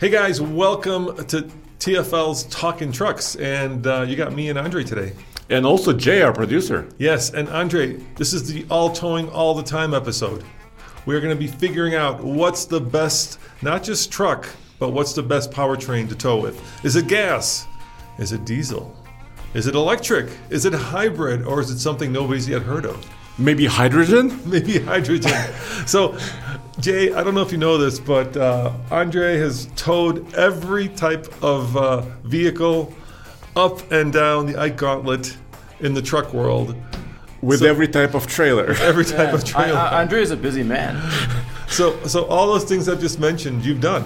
Hey guys, welcome to TFL's Talking Trucks, and uh, you got me and Andre today. And also Jay, our producer. Yes, and Andre, this is the All Towing All the Time episode. We're going to be figuring out what's the best, not just truck, but what's the best powertrain to tow with. Is it gas? Is it diesel? Is it electric? Is it hybrid? Or is it something nobody's yet heard of? Maybe hydrogen? Maybe hydrogen. so, Jay, I don't know if you know this, but uh, Andre has towed every type of uh, vehicle up and down the Ike Gauntlet in the truck world. With So- every type of trailer. Every type of I, trailer. I, Andre is a busy man. so, so all those things I've just mentioned, you've done.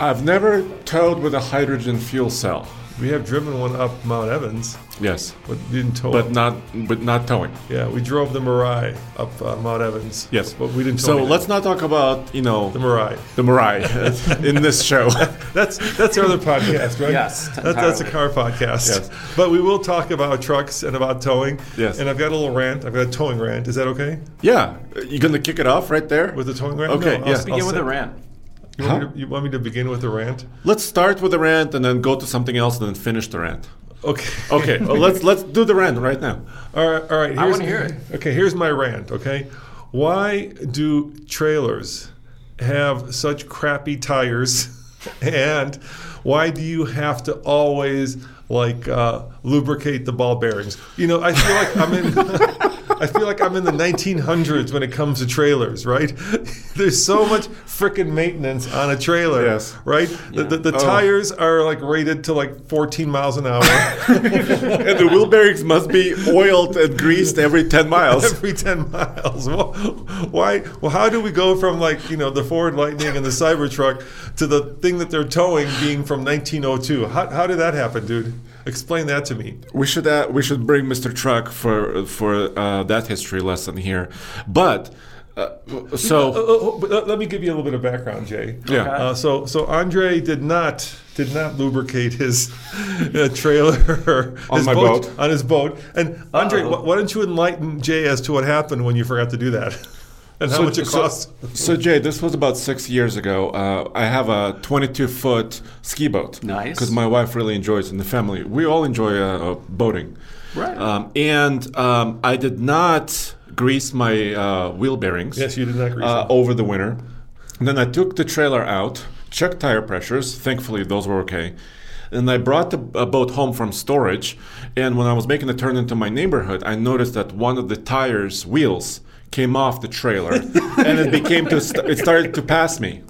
I've never towed with a hydrogen fuel cell. We have driven one up Mount Evans, Yes. but didn't tow But it. not but not towing. Yeah, we drove the Mirai up uh, Mount Evans. Yes. but we didn't. Tow So anything. let's not talk about, you know, the Mirai. the Mirai in this show. That's that's our other podcast, right? Yes, That, that's a car podcast. Yes. But we will talk about trucks and about towing. Yes. And I've got a little rant. I've got a towing rant. Is that okay? yeah. You're gonna kick it off right there? With the towing rant? Okay, No, I'll- yeah. I'll Begin with say- a rant. You want, me to, you want me to begin with the rant? Let's start with the rant and then go to something else and then finish the rant. Okay. Okay. well, let's let's do the rant right now. All right. All right. I wanna hear it. Okay. Here's my rant. Okay. Why do trailers have such crappy tires, and why do you have to always like uh, lubricate the ball bearings? You know, I feel like I'm in. I feel like I'm in the 1900s when it comes to trailers, right? There's so much freaking maintenance on a trailer, Yes. right? The, the, the Oh. tires are like rated to like 14 miles an hour. and the wheel bearings must be oiled and greased every 10 miles. every 10 miles. Wh- Why? Well, how do we go from like, you know, the Ford Lightning and the Cybertruck to the thing that they're towing being from 1902? How, how did that happen, dude? Explain that to me. We should uh, we should bring Mr. Truck for for uh, that history lesson here. But uh, so Uh, uh, uh, let me give you a little bit of background, Jay. Yeah. Uh, so, so Andre did not did not lubricate his uh, trailer On his my boat. on his boat. And Andre, wh- why don't you enlighten Jay as to what happened when you forgot to do that, and how so, much it so- cost? So, Jay, this was about six years ago. Uh, I have a 22 foot ski boat. Nice. Because my wife really enjoys it in the family. We all enjoy uh, uh, boating. Right. Um, and um, I did not grease my uh, wheel bearings. Yes, you did not grease uh, them. over the winter. And then I took the trailer out, checked tire pressures. Thankfully, those were okay. And I brought the uh, boat home from storage. And when I was making the turn into my neighborhood, I noticed that one of the tires wheels came off the trailer, and it became to st- it started to pass me.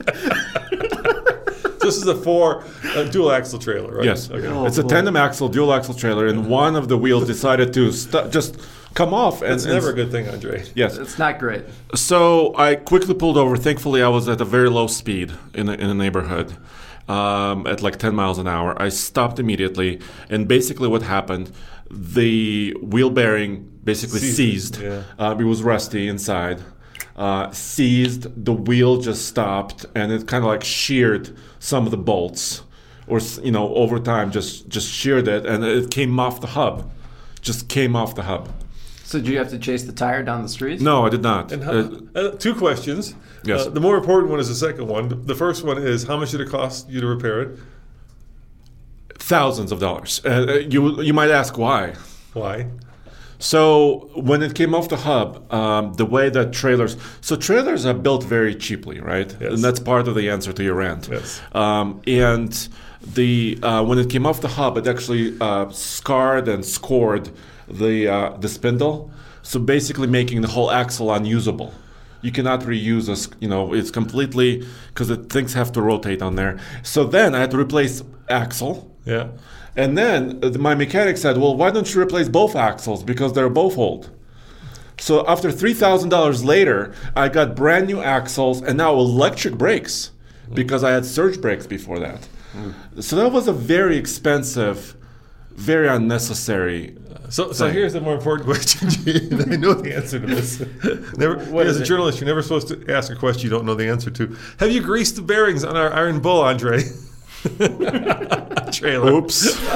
this is a four uh, dual axle trailer, right? Yes, Okay. it's a tandem axle, dual axle trailer, and one of the wheels decided to st- just come off. And It's never a good thing, Andre. Yes. It's not great. So I quickly pulled over. Thankfully, I was at a very low speed in a, in a neighborhood, um, at like 10 miles an hour. I stopped immediately, and basically, what happened? The wheel bearing basically Seized, seized. yeah. Uh, it was rusty inside. Uh, seized. The wheel just stopped, and it kind of like sheared some of the bolts, or you know, over time, just just sheared it, and it came off the hub. Just came off the hub. So did you have to chase the tire down the street? No, I did not. And how, Uh, uh, two questions. Yes. Uh, the more important one is the second one. The first one is how much did it cost you to repair it? Thousands of dollars. Uh, uh, you you might ask why. Why? So when it came off the hub, um, the way that trailers, so trailers are built very cheaply, right? Yes. And that's part of the answer to your rant. Yes. Um, and the uh, when it came off the hub, it actually uh, scarred and scored the uh, the spindle, so basically making the whole axle unusable. You cannot reuse a, s- you know, it's completely because the things have to rotate on there. So then I had to replace axle. Yeah. And then uh, my mechanic said, "Well, why don't you replace both axles because they're both old?" So after three thousand dollars later, I got brand new axles and now electric brakes because I had surge brakes before that. So that was a very expensive, very unnecessary. So, so Thing. here's the more important question. I know the answer to this. Never, as a it? journalist, you're never supposed to ask a question you don't know the answer to. Have you greased the bearings on our Iron Bull, Andre? Trailer. Oops.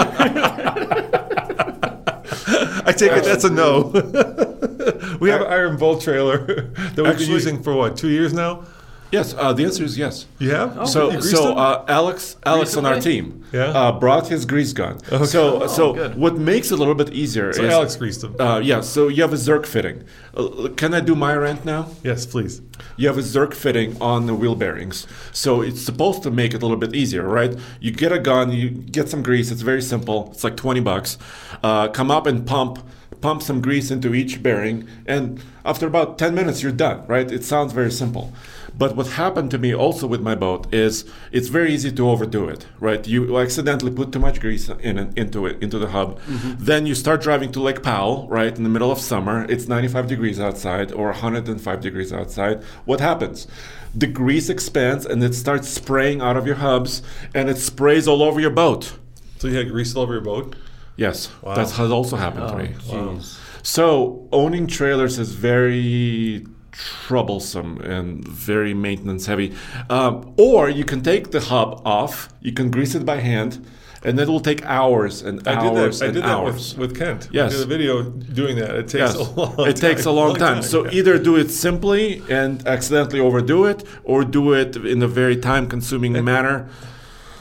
I take it that's a no. we have an Iron Bull trailer that we've been Actually- using for what, two years now? Yes, uh, the answer is yes. You have? So, you so uh, Alex, Alex on our team, Yeah. uh, brought his grease gun. So, so good. what makes it a little bit easier so is Alex greased them. Uh, yeah, so you have a Zerk fitting. Uh, can I do my rant now? yes, please. You have a Zerk fitting on the wheel bearings. So it's supposed to make it a little bit easier, right? You get a gun, you get some grease, it's very simple. It's like 20 bucks. Uh, come up and pump pump some grease into each bearing and after about 10 minutes you're done, right? It sounds very simple. But what happened to me also with my boat is it's very easy to overdo it, right? You accidentally put too much grease in it, into it into the hub. Mm-hmm. Then you start driving to Lake Powell, right, in the middle of summer. It's 95 degrees outside or 105 degrees outside. What happens? The grease expands and it starts spraying out of your hubs and it sprays all over your boat. So you had grease all over your boat? Yes, Wow. that has also happened to Oh, me. jeez. So owning trailers is very troublesome and very maintenance heavy. Um, or you can take the hub off, you can grease it by hand, and it will take hours and I did hours that. I and did that hours. with, with Kent. Yes. I did a video doing that. It takes Yes, a long it takes a time. long time. So yeah. either do it simply and accidentally overdo it, or do it in a very time-consuming manner.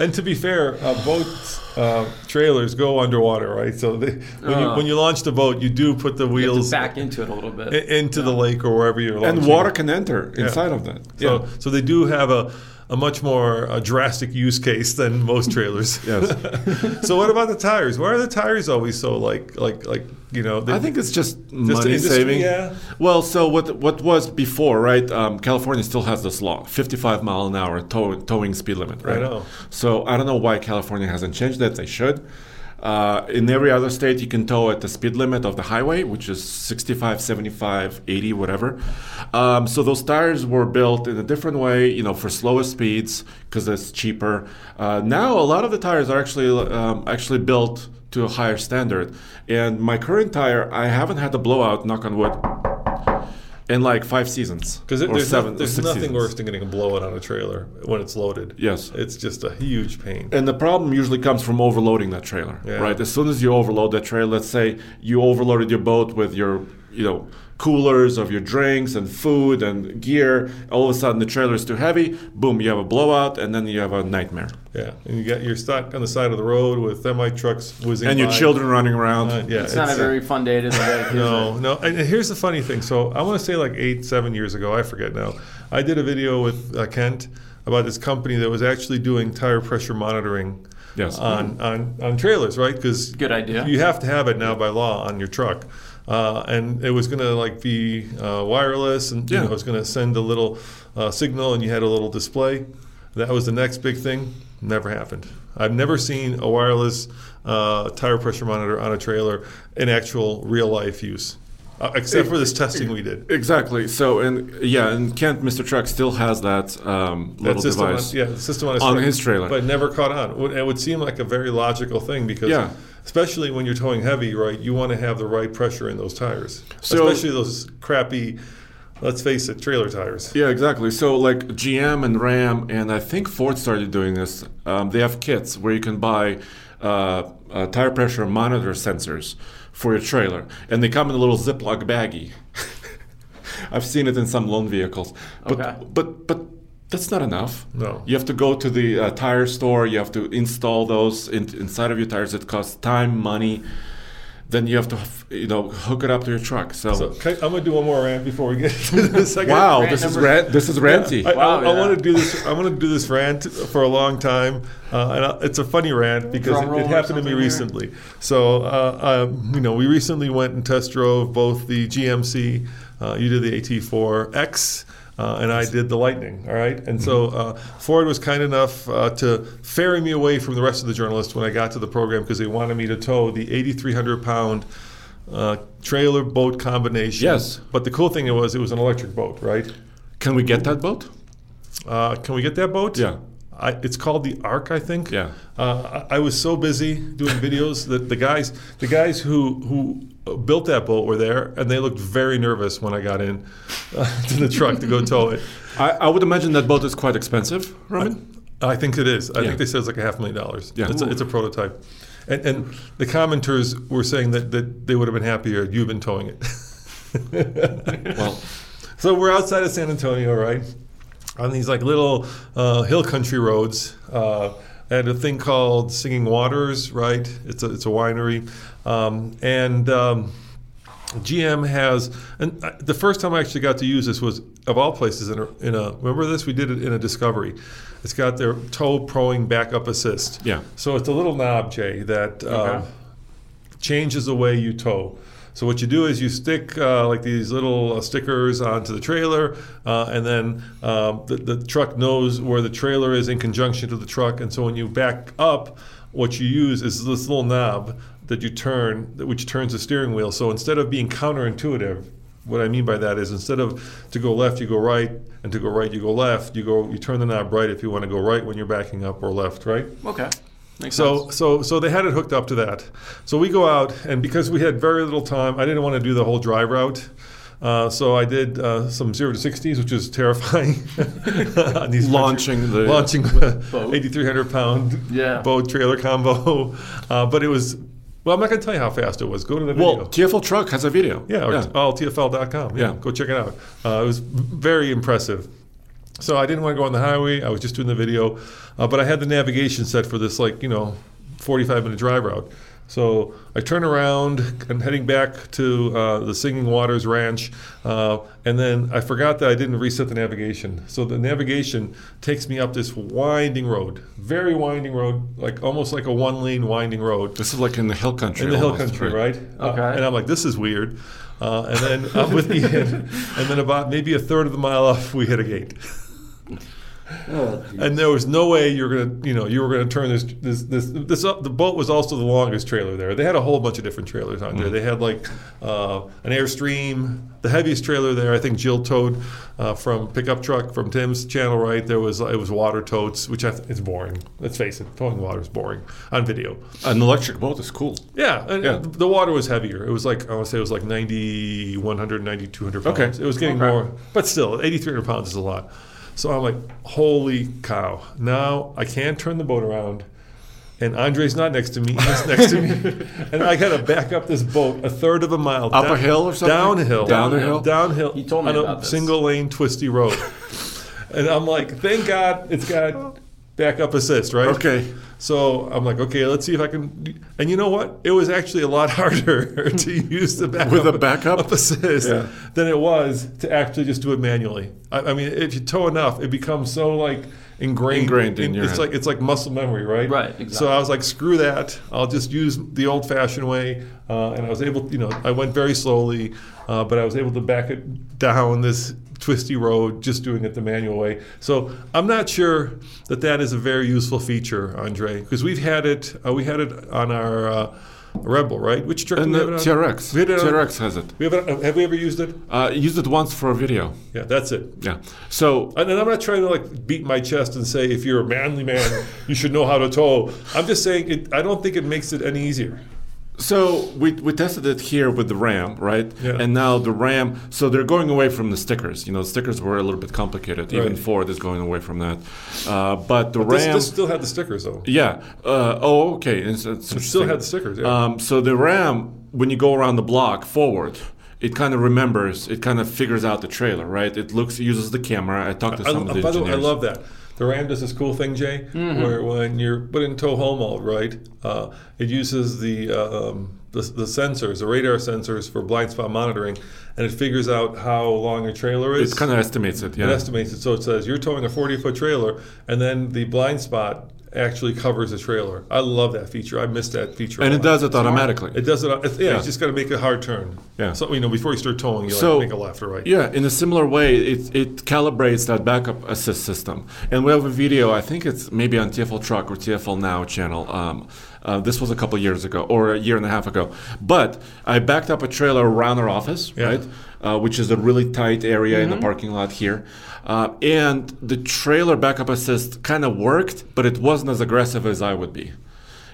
And to be fair, uh, boats, uh, trailers go underwater, right? So they, when, you, Uh. when you launch the boat, you do put the You have to wheels back into it a little bit. i- into the lake or wherever you're launching. And water can enter inside of that. So, so they do have a, a much more uh, drastic use case than most trailers. Yes. so what about the tires? Why are the tires always so like like like you know? They, I think it's just Just money saving. yeah. Well, so what what was before, right? Um, California still has this law, 55 mile an hour tow, towing speed limit, right? I know. So I don't know why California hasn't changed that. They should. Uh, in every other state, you can tow at the speed limit of the highway, which is 65, 75, 80, whatever. Um, so those tires were built in a different way, you know, for slower speeds because it's cheaper. Uh, now a lot of the tires are actually um, actually built to a higher standard. And my current tire, I haven't had a blowout, knock on wood, in like five seasons Because there's, seven. no, there's nothing seasons. worse than getting a blowout on a trailer when it's loaded. Yes. It's just a huge pain. And the problem usually comes from overloading that trailer, Yeah. right? As soon as you overload that trailer, let's say you overloaded your boat with your, you know, coolers of your drinks and food and gear. All of a sudden, the trailer is too heavy. Boom, you have a blowout, and then you have a nightmare. Yeah, and you got you're stuck on the side of the road with semi trucks whizzing And your by. children running around. Uh, yeah, it's, not a very fun day to live. No, no. And and here's the funny thing. So I want to say like eight, seven years ago, I forget now. I did a video with uh, Kent about this company that was actually doing tire pressure monitoring. Yes. On on, on trailers, right? Because Good idea. You have to have it now by law on your truck. Uh, and it was going to like be uh, wireless, and you know, it was going to send a little uh, signal, and you had a little display. That was the next big thing. Never happened. I've never seen a wireless uh, tire pressure monitor on a trailer in actual real life use, uh, except for this testing we did. Exactly. So, and yeah, and Kent, Mr. Truck still has that um, That little system, on, device. yeah, the system on his, on truck, his trailer. but never caught on. It would seem like a very logical thing because, Yeah. Especially when you're towing heavy, right? You want to have the right pressure in those tires, So- especially those crappy. Let's face it, trailer tires. Yeah, exactly. So like GM and Ram, and I think Ford started doing this. Um, they have kits where you can buy uh, uh, tire pressure monitor sensors for your trailer, and they come in a little Ziploc baggie. I've seen it in some loan vehicles, but Okay. but but that's not enough. No. you have to go to the uh, tire store. You have to install those in, inside of your tires. It costs time, money. then you have to you know hook it up to your truck. So, So can I, am gonna do one more rant before we get to this. I got- wow, Rant this is rant, this is ranty. I, Wow, I, I want to do this. I want to do this rant for a long time, uh, and I, it's a funny rant because it, it happened to me something here? recently. So, uh, um, you know, we recently went and test drove both the GMC. Uh, you did the AT4X. Uh, and I did the Lightning, all right. And so uh, Ford was kind enough uh, to ferry me away from the rest of the journalists when I got to the program because they wanted me to tow the 8,300 pound uh, trailer boat combination. Yes. But the cool thing it was it was an electric boat, right? Can we get that boat? Uh, can we get that boat? Yeah. I, it's called the Arc, I think. Yeah. Uh, I, I was so busy doing videos that the guys, the guys who who built that boat were there, and they looked very nervous when I got in uh, to the truck to go tow it. I, I would imagine that boat is quite expensive, Roman. I think it is. I Yeah. think they said it's like a half million dollars. Yeah. It's a, it's a prototype. And, and the commenters were saying that, that they would have been happier had you been towing it. well, So we're outside of San Antonio, right? On these like little uh, hill country roads, uh, and a thing called Singing Waters, right? It's a it's a winery, um, and um, GM has. And uh, the first time I actually got to use this was of all places in a, in a remember this we did it in a Discovery. It's got their tow proing backup assist. Yeah. So it's a little knob, Jay, that. Uh, Okay. changes the way you tow. So what you do is you stick uh, like these little uh, stickers onto the trailer, uh, and then um, the, the truck knows where the trailer is in conjunction to the truck. And so when you back up, what you use is this little knob that you turn, which turns the steering wheel. So instead of being counterintuitive, what I mean by that is instead of to go left, you go right, and to go right, you go left. You go, you turn the knob right if you want to go right when you're backing up, or left, right? Okay. Makes So, sense. so, so they had it hooked up to that. So we go out, and because we had very little time, I didn't want to do the whole drive route. Uh, so I did uh, some zero to sixties, which is terrifying. on these Launching the- launching the eighty three hundred pound Yeah. boat trailer combo, uh, but it was. Well, I'm not going to tell you how fast it was. Go to the video. well, TFL Truck has a video. Yeah, or oh, tfl.com. Yeah, Yeah. go check it out. Uh, it was very impressive. So I didn't want to go on the highway. I was just doing the video, uh, but I had the navigation set for this, like you know, 45 minute drive route. So I turn around and heading back to uh, the Singing Waters Ranch, uh, and then I forgot that I didn't reset the navigation. So the navigation takes me up this winding road, very winding road, like almost like a one lane winding road This is like in the hill country. in the hill country, right? Uh, Okay. and I'm like, this is weird. Uh, and then I'm with Ian, and then about maybe a third of the mile off, we hit a gate. And there was no way you were gonna, you know, you were gonna turn this, this, this, this up. The boat was also the longest trailer there. They had a whole bunch of different trailers on there. They had like uh, an Airstream, the heaviest trailer there. I think Jill towed uh, from pickup truck from Tim's channel. Right there was it was water totes, which I th- it's boring. Let's face it, towing water is boring on video. An electric boat is cool. Yeah, and Yeah. the water was heavier. It was like I want to say it was like 90, 100, 90, 200 pounds. Okay. It was getting Okay. more, but still, 8,300 pounds is a lot. So I'm like, holy cow! Now I can't turn the boat around, and Andre's not next to me. He's next to me, and I got to back up this boat a third of a mile Up down- a hill or something? Downhill, Down a hill? downhill. He told me on a about this. single lane twisty road, and I'm like, thank God it's got backup assist, right? Okay. So I'm like, okay, let's see if I can. And you know what? It was actually a lot harder to use the backup With a backup? assist Yeah. than it was to actually just do it manually. I, I mean, if you tow enough, it becomes so like ingrained. Ingrained in your it's head. like it's like muscle memory, right? Right, Exactly. So. I was like, screw that. I'll just use the old-fashioned way. Uh, and I was able, you know, I went very slowly, uh, but I was able to back it down this twisty road just doing it the manual way. So I'm not sure that that is a very useful feature, Andre, because we've had it. Uh, we had it on our uh, Rebel, right? Which truck? And do the we have it? TRX. We had on- TRX has it. We have, have we ever used it? Uh, used it once for a video. Yeah, that's it. Yeah. So And I'm not trying to like beat my chest and say if you're a manly man, you should know how to tow. I'm just saying it. I don't think it makes it any easier. So we, we tested it here with the RAM, right? Yeah. And now the RAM. So they're going away from the stickers. You know, stickers were a little bit complicated. Even Right. Ford is going away from that. Uh, but the This, RAM. this still had the stickers though. yeah. Uh, oh, okay. It's, it's It still had the stickers. Yeah. Um, so the RAM, when you go around the block forward, it kind of remembers. It kind of figures out the trailer, right? It looks, uses the camera. I talked to I, some of the by the way, I engineers. love that. The RAM does this cool thing, Jay, Mm-hmm. where when you're put in tow haul mode, right? Uh, it uses the uh, um, the, the sensors, the radar sensors for blind spot monitoring, and it figures out how long your trailer is. It kind of estimates it. It estimates it. So it says you're towing a 40 foot trailer, and then the blind spot actually covers the trailer. I love that feature. I missed that feature. and it does it automatically. It does it. It's, yeah, Yeah. you just got to make a hard turn. Yeah. So you know, before you start towing, you So- like make a left or right. Yeah, in a similar way, it, it calibrates that backup assist system. And we have a video, I think it's maybe on TFL Truck or TFL Now channel. Um, uh, this was a couple years ago or a year and a half ago. But I backed up a trailer around our office, Yeah. right? Uh, which is a really tight area in the parking lot here. Uh, and the trailer backup assist kind of worked, but it wasn't as aggressive as I would be.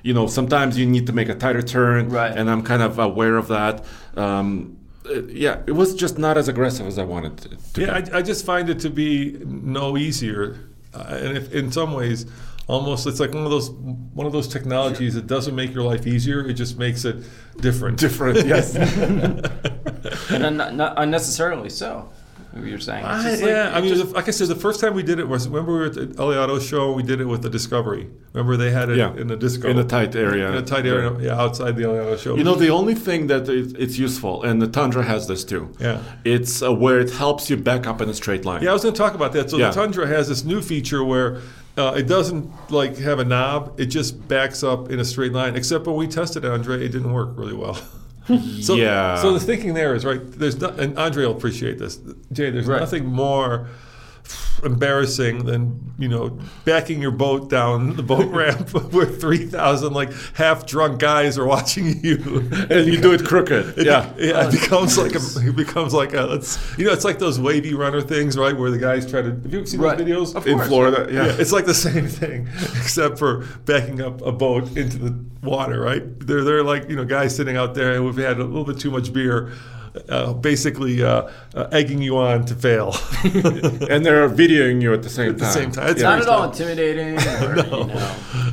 You know, sometimes you need to make a tighter turn, Right. and I'm kind of aware of that. Um, uh, yeah, it was just not as aggressive as I wanted it to. Yeah, be. I, I just find it to be no easier, uh, and if, in some ways, almost it's like one of those one of those technologies that doesn't make your life easier. It just makes it different. different. Yes. and un- not unnecessarily so. You're saying. It's I, just like- yeah, I mean, just- the- like I said, the first time we did it was remember we were at the LA Auto Show. We did it with the Discovery. Remember they had it Yeah. in the disco In a tight area. in a tight area, yeah, outside the LA Auto Show. You know, the only thing that it, it's useful, and the Tundra has this too. Yeah. It's uh, where it helps you back up in a straight line. Yeah, I was going to talk about that. So Yeah. the Tundra has this new feature where uh, it doesn't like have a knob; it just backs up in a straight line. Except when we tested it, Andre, it didn't work really well. so, Yeah. So the thinking there is right. There's no, and Andre will appreciate this. Jay, there's Right. nothing more embarrassing than you know backing your boat down the boat ramp where 3000 like half drunk guys are watching you And you do it crooked. it, yeah. yeah, it uh, becomes like a, it becomes like a, it's, you know, it's like those wavy runner things, right? Where the guys try to, have you seen Right. those videos? Of In course. Florida, yeah. Yeah, it's like the same thing, except for backing up a boat into the water, right? They're, they're like, you know, guys sitting out there and we've had a little bit too much beer, uh, basically uh, uh, egging you on to fail and they're videoing you at the same at the time. same time. It's It's not at all intimidating. Or, you know,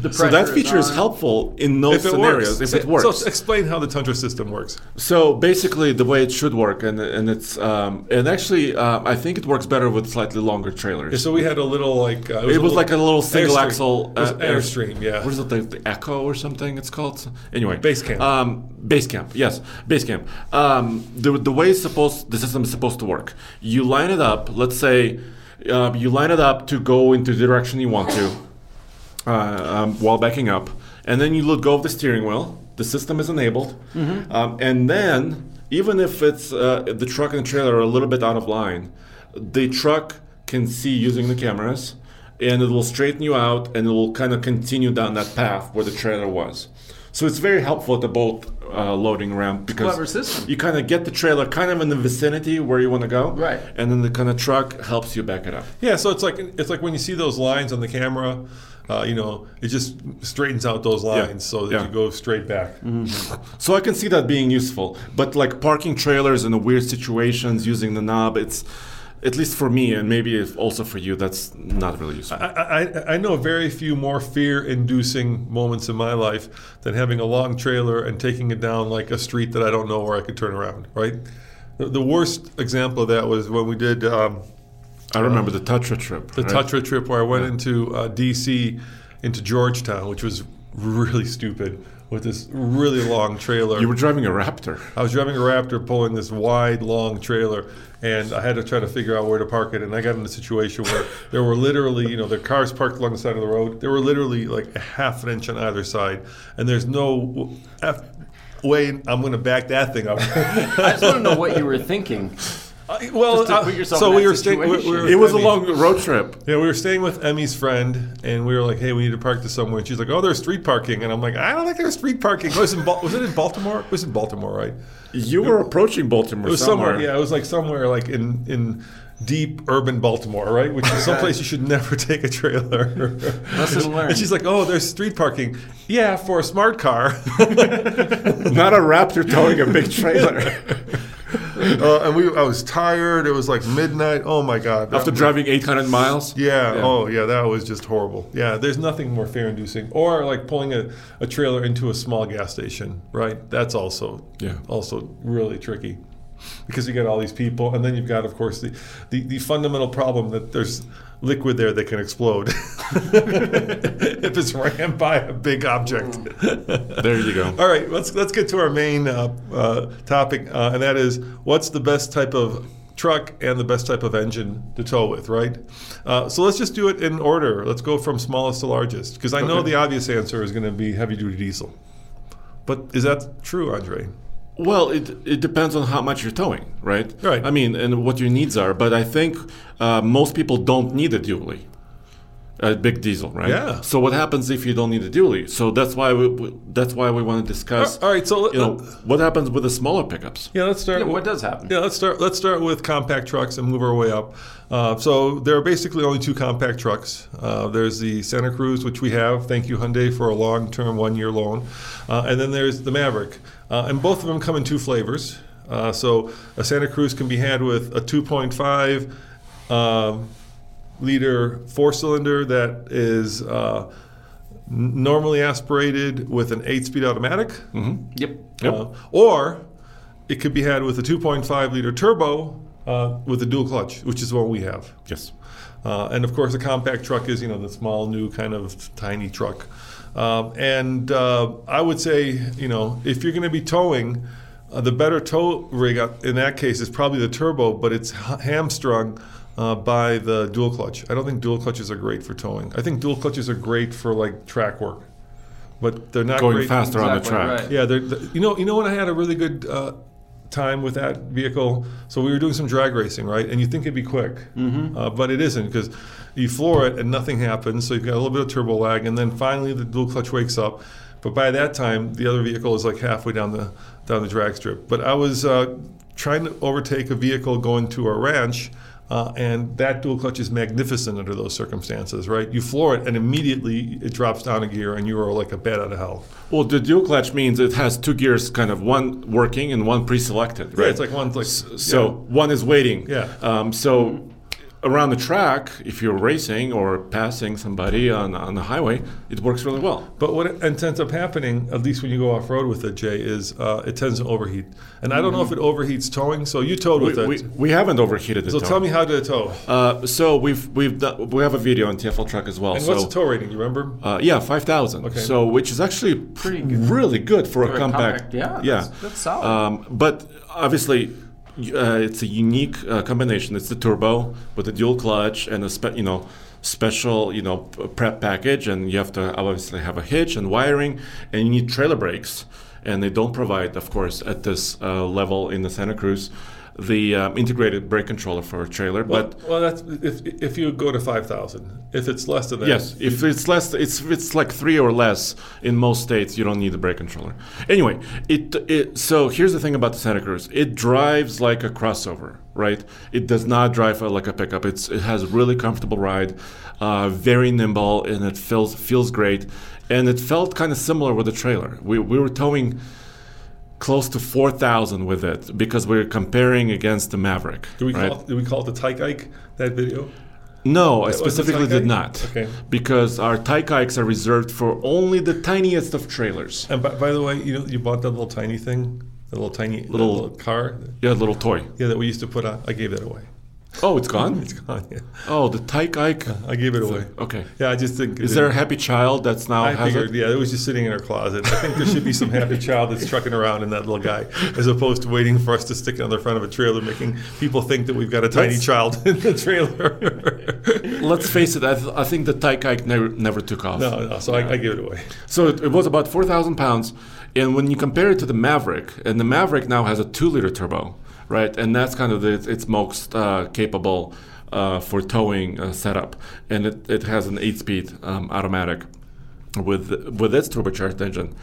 the So that feature is on. helpful in those If scenarios works. if it works. So explain how the Tundra system works. So basically, the way it should work, and and it's um, and actually, um, I think it works better with slightly longer trailers. Yeah, so we had a little like uh, it was like a little single Airstream. axle It was uh, Airstream, yeah. What is it, the, the Echo or something? It's called anyway. Basecamp. Um, Basecamp, yes, Basecamp. Um, the the way it's supposed, the system is supposed to work. You line it up. Let's say uh, you line it up to go into the direction you want to, uh, um, while backing up, and then you let go of the steering wheel. The system is enabled, um, and then even if it's uh, the truck and the trailer are a little bit out of line, the truck can see using the cameras, and it will straighten you out, and it will kind of continue down that path where the trailer was. So it's very helpful at the boat uh, loading ramp because you kind of get the trailer kind of in the vicinity where you want to go, Right. And then the kind of truck helps you back it up. Yeah, so it's like it's like when you see those lines on the camera, uh, you know, it just straightens out those lines so that Yeah. you go straight back. So I can see that being useful. But like parking trailers in the weird situations using the knob, it's at least for me and maybe also for you, that's not really useful. I, I, I know very few more fear-inducing moments in my life than having a long trailer and taking it down like a street that I don't know where I could turn around. Right. The, the worst example of that was when we did um, I remember the Tatra trip. the right? Tatra trip where I went into uh, D.C. into Georgetown, which was really stupid with this really long trailer. You were driving a Raptor. I was driving a Raptor pulling this wide, long trailer, and I had to try to figure out where to park it. And I got in a situation where there were literally, you know, the cars parked along the side of the road. There were literally like a half an inch on either side, and there's no F- way I'm going to back that thing up. I just want to know what you were thinking. I- well, Just to uh, put yourself so in we were staying. We, we situation. It was a long road trip. Yeah, we were staying with Emmy's friend, and we were like, "Hey, we need to park this somewhere." And she's like, "Oh, there's street parking," and I'm like, "I don't think there's street parking." It was, in Bal- was it in Baltimore? It was in Baltimore, right? You were approaching Baltimore It was somewhere. somewhere. Yeah, it was like somewhere like in in deep urban Baltimore, right? Which is someplace you should never take a trailer. Lesson learned. And she's like, "Oh, there's street parking." Yeah, for a smart car. Not a Raptor towing a big trailer. uh, and we, I was tired. It was like midnight. Oh my god! After was- driving 800 miles. Yeah, Yeah. Oh, yeah. That was just horrible. Yeah. There's nothing more fear-inducing, or like pulling a, a trailer into a small gas station. Right. That's also Yeah. also really tricky. Because you got all these people, and then you've got, of course, the, the, the fundamental problem that there's liquid there that can explode if it's ran by a big object. There you go. All right, let's let's get to our main uh, uh, topic, uh, and that is what's the best type of truck and the best type of engine to tow with, right? Uh, so let's just do it in order. Let's go from smallest to largest, because I know Okay. the obvious answer is going to be heavy duty diesel. But is that true, Andre? Well, it, it depends on how much you're towing, right? Right. I mean, and what your needs are. But I think uh, most people don't need a dually, a big diesel, right? Yeah. So what happens if you don't need a dually? So that's why we, we that's why we want to discuss. All right, so let- you know what happens with the smaller pickups. Yeah, let's start. Yeah, with- what does happen? Yeah, let's start. Let's start with compact trucks and move our way up. Uh, so there are basically only two compact trucks. Uh, there's the Santa Cruz, which we have. Thank you, Hyundai, for a long-term one-year loan. Uh, and then there's the Maverick, uh, and both of them come in two flavors. Uh, so a Santa Cruz can be had with a 2.5 um, liter four-cylinder that is. Uh, Normally aspirated with an eight-speed automatic, Yep. Yep. uh, or it could be had with a 2.5 liter turbo uh, with a dual clutch, which is what we have. Yes. Uh, and of course, a compact truck is, you know, the small, new kind of tiny truck. Um, and uh, I would say, you know, if you're going to be towing, uh, the better tow rig uh, in that case is probably the turbo, but it's hamstrung uh, by the dual clutch. I don't think dual clutches are great for towing. I think dual clutches are great for like track work, but they're not Going great faster on the track. right. yeah, they're, the- you know, you know when I had a really good uh, time with that vehicle. So we were doing some drag racing, right? And you think it'd be quick, mm-hmm. uh, but it isn't because you floor it and nothing happens. So you've got a little bit of turbo lag, and then finally the dual clutch wakes up. But by that time, the other vehicle is like halfway down the down the drag strip. But I was uh, trying to overtake a vehicle going to a ranch. Uh, and that dual clutch is magnificent under those circumstances, right? You floor it, and immediately it drops down a gear, and you are like a bat out of hell. Well, the dual clutch means it has two gears, kind of one working and one pre-selected, right? Yeah, it's like one like So one is waiting. Yeah. Um, so around the track, if you're racing or passing somebody on, on the highway, it works really well. But what it ends up happening, at least when you go off road with it, Jay, is uh, it tends to overheat. And I don't know if it overheats towing. So you towed with We, it. we, we haven't overheated it. so though. tell me how to tow. Uh, so we've we've done, we have a video on TFL Truck as well. and so what's the tow rating? You remember? Uh, yeah, five thousand. Okay. So which is actually Pretty good. really good for, For a a compact. compact, yeah, yeah, that's- that's solid. Um, but obviously, uh, it's a unique uh, combination. It's the turbo with the dual clutch and a spe- you know special you know prep package, and you have to obviously have a hitch and wiring, and you need trailer brakes, and they don't provide, of course, at this uh, level in the Santa Cruz. The um, integrated brake controller for a trailer, Well, but well, that's if, if you go to five thousand. If it's less than that, Yes, if it's less, it's it's like three or less in most states, you don't need a brake controller. Anyway, it, it so here's the thing about the Santa Cruz: it drives like a crossover, right? It does not drive like a pickup. It's it has a really comfortable ride, uh, very nimble, and it feels feels great. And it felt kind of similar with the trailer. We we were towing close to four thousand with it because we are comparing against the Maverick. do we right? call it, do we call it the Tyke Ike that video? No, I specifically did not. Okay. Because our Taikaiks are reserved for only the tiniest of trailers. And by, by the way, you know you bought that little tiny thing, the little tiny Little- little car, Yeah, a little toy. yeah, that we used to put on. I gave that away. Oh, it's gone? It's gone. Yeah. oh, the Taikaik. I gave it away. Okay. Yeah, I just think. Is there a happy child that's now I has figured, it? yeah, it was just sitting in her closet. I think there should be some happy child that's trucking around in that little guy, as opposed to waiting for us to stick it on the front of a trailer, making people think that we've got a tiny Let's- child in the trailer. Let's face it, I, th- I think the Taikaik never, never took off. no, no, so I, I give it away. So it, it was about 4,000 pounds. And when you compare it to the Maverick, and the Maverick now has a two liter turbo, right? And that's kind of the, its most uh, capable uh, for towing uh, setup. And it, it has an eight speed um, automatic with, with its turbocharged engine.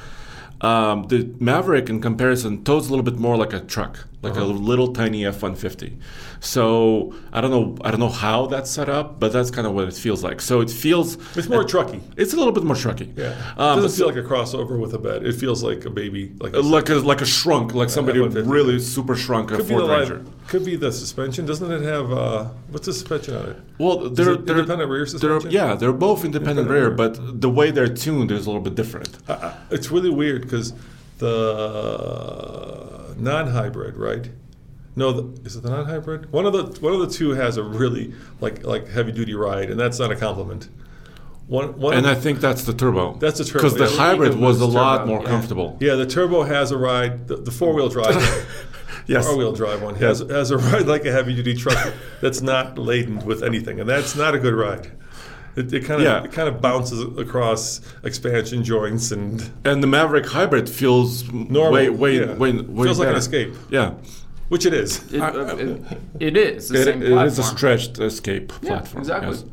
Um, the Maverick, in comparison, tows a little bit more like a truck, like a little tiny F one fifty. So I don't know, I don't know how that's set up, but that's kind of what it feels like. So it feels It's more trucky. it's a little bit more trucky. Yeah, Um, it doesn't feel like a crossover with a bed. It feels like a baby, like a, like a like a shrunk, like somebody F-150. really super shrunk a could be Ford Ranger. could be the suspension. Doesn't it have uh, what's the suspension on it? Well, they're, it they're independent rear they're- suspension? yeah, they're both independent, Independent rear, rear. but the way they're tuned is a little bit different. I- I- it's really weird because the non-hybrid, right, No, the, is it the non-hybrid? One of the one of the two has a really like like heavy duty ride, and that's not a compliment. One, one And of, I think that's the turbo. That's the turbo, Because the yeah. hybrid Ego was a lot turbo, more yeah. comfortable. yeah, the turbo has a ride. The, the four wheel drive, Yes. four wheel drive one has has a ride like a heavy duty truck that's not laden with anything, and that's not a good ride. It, it kind of Yeah. it kind of bounces across expansion joints and And the Maverick hybrid feels Normal, way, way, yeah. way, way Feels like an escape. Yeah. which it is. It, uh, it, it is the It, same it platform. is a stretched escape Yeah, platform. exactly. yes.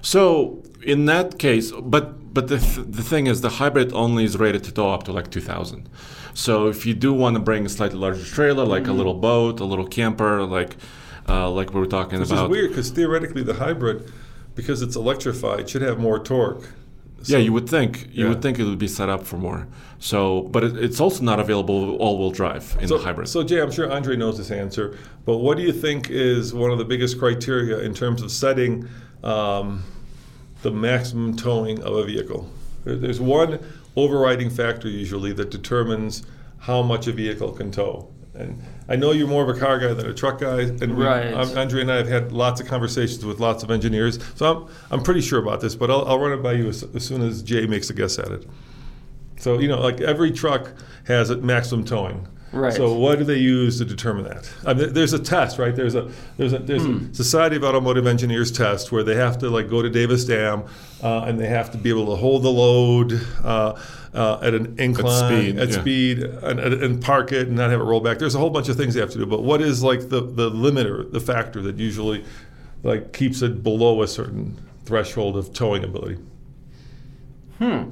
So in that case, but but the th- the thing is, the hybrid only is rated to tow up to like 2,000. So if you do want to bring a slightly larger trailer, like Mm-hmm. a little boat, a little camper, like uh, like we were talking Which about, is weird because theoretically the hybrid, because it's electrified, should have more torque. yeah, you would think you Yeah. would think it would be set up for more. So, but it, it's also not available all-wheel drive in So, the hybrid. so Jay, I'm sure Andre knows this answer, but what do you think is one of the biggest criteria in terms of setting um, the maximum towing of a vehicle? There- There's one overriding factor usually that determines how much a vehicle can tow. And I know you're more of a car guy than a truck guy, and Right. um, Andre and I have had lots of conversations with lots of engineers, so I'm, I'm pretty sure about this. But I'll, I'll run it by you as, as soon as Jay makes a guess at it. So you know, like every truck has a maximum towing. Right. So what do they use to determine that? I mean, there's a test, right? There's a there's a there's Hmm. a Society of Automotive Engineers test where they have to like go to Davis Dam, uh, and they have to be able to hold the load uh, uh, at an incline, speed, at yeah. speed, and, and, and park it and not have it roll back. There's a whole bunch of things you have to do. But what is like the the limiter, the factor that usually like keeps it below a certain threshold of towing ability? Hmm.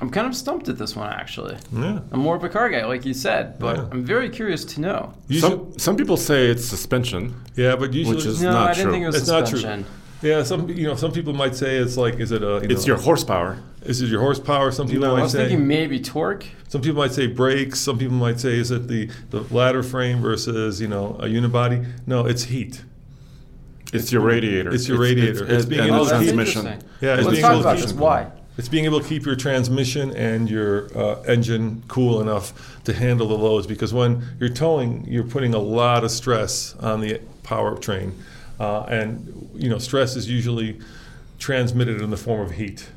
I'm kind of stumped at this one actually. Yeah. I'm more of a car guy, like you said, but Yeah. I'm very curious to know. Some some people say it's suspension. yeah, but usually Which is no, not I didn't true. think it was It's not true. Suspension. Yeah, some you know some people might say it's like is it a you It's know, your horsepower. is it your horsepower? Some people No, I was say thinking maybe torque. some people might say brakes. Some people might say is it the the ladder frame versus you know a unibody? No, it's heat. It's your radiator. it's your radiator. It's being able to that's keep- transmission. Yeah, it's Let's being talk able to about keep- this. Why? It's being able to keep your transmission and your uh, engine cool enough to handle the loads because when you're towing, you're putting a lot of stress on the powertrain, uh, and you know stress is usually transmitted in the form of heat,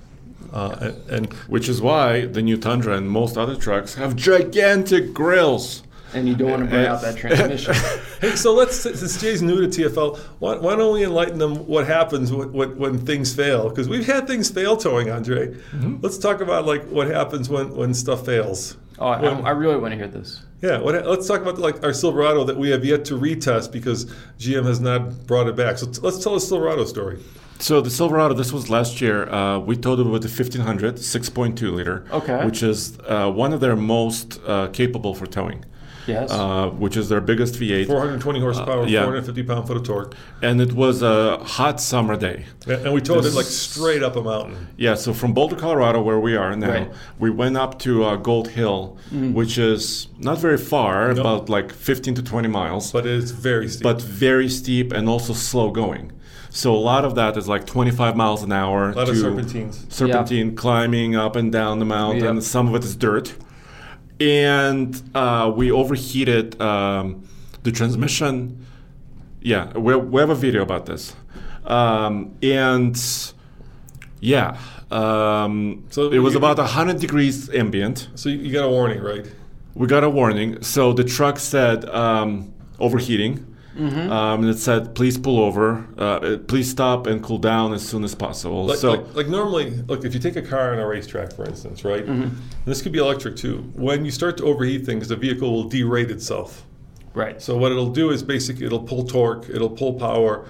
uh, and, and Which is why the new Tundra and most other trucks have gigantic grills. And you don't want to burn out that transmission. Hey, so let's since Jay's new to TFL, why, why don't we enlighten them what happens when, when, when things fail? Because we've had things fail towing, Andre. Mm-hmm. Let's talk about like what happens when, when stuff fails. Oh, I, When- I really want to hear this. yeah, what, let's talk about like our Silverado that we have yet to retest because GM has not brought it back. So t- let's tell a Silverado story. So the Silverado, this was last year. Uh, we towed it with the 1500 6.2 liter, Okay. which is uh, one of their most uh, capable for towing, Yes. uh, which is their biggest V8. 420 horsepower, Uh, yeah. 450 pound foot of torque, And it was a hot summer day. and and we towed it like straight up a mountain. Yeah, so from Boulder, Colorado, where we are now, Right. we went up to uh, Gold Hill, which is not very far, No. about like 15 to 20 miles, But it's very steep. but very steep and also slow going. So a lot of that is like 25 miles an hour. a lot to of serpentines. serpentine climbing up and down the mountain. Yep. Some of it is dirt. And uh, we overheated um, the transmission. Yeah, we, we have a video about this. Um, and yeah, um, So it was about 100 degrees ambient. So you, you got a warning, right? We got a warning. So the truck said um, overheating. Mm-hmm. Um, and it said, please pull over, uh, please stop and cool down as soon as possible. Like, so, like, like normally, look, if you take a car on a racetrack, for instance, right? Mm-hmm. and This could be electric too. When you start to overheat things, the vehicle will derate itself. right. So what it'll do is basically it'll pull torque, it'll pull power.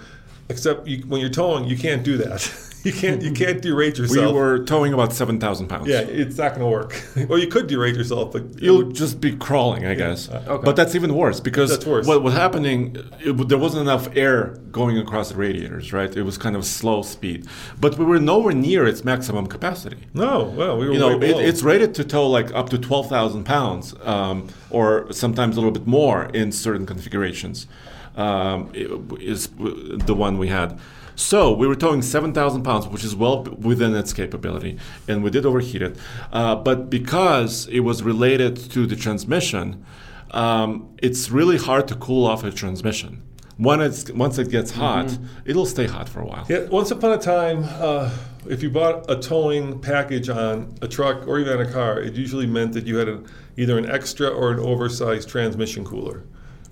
Except you, when you're towing, you can't do that. you can't you can't derate yourself. we were towing about 7,000 pounds. yeah, it's not going to work. or you could derate yourself, but You'll would- just be crawling, I guess. Okay. But that's even worse because That's worse. what was happening, it, there wasn't enough air going across the radiators, right? It was kind of slow speed. But we were nowhere near its maximum capacity. no. Well, we were You know, way it, it's rated to tow like up to 12,000 pounds um, or sometimes a little bit more in certain configurations, um, it is the one we had. So we were towing 7,000 pounds, which is well within its capability, and we did overheat it. Uh, but because it was related to the transmission, um, it's really hard to cool off a transmission. When it's once it gets hot, it'll stay hot for a while. Yeah, once upon a time, uh, if you bought a towing package on a truck or even a car, it usually meant that you had an, either an extra or an oversized transmission cooler,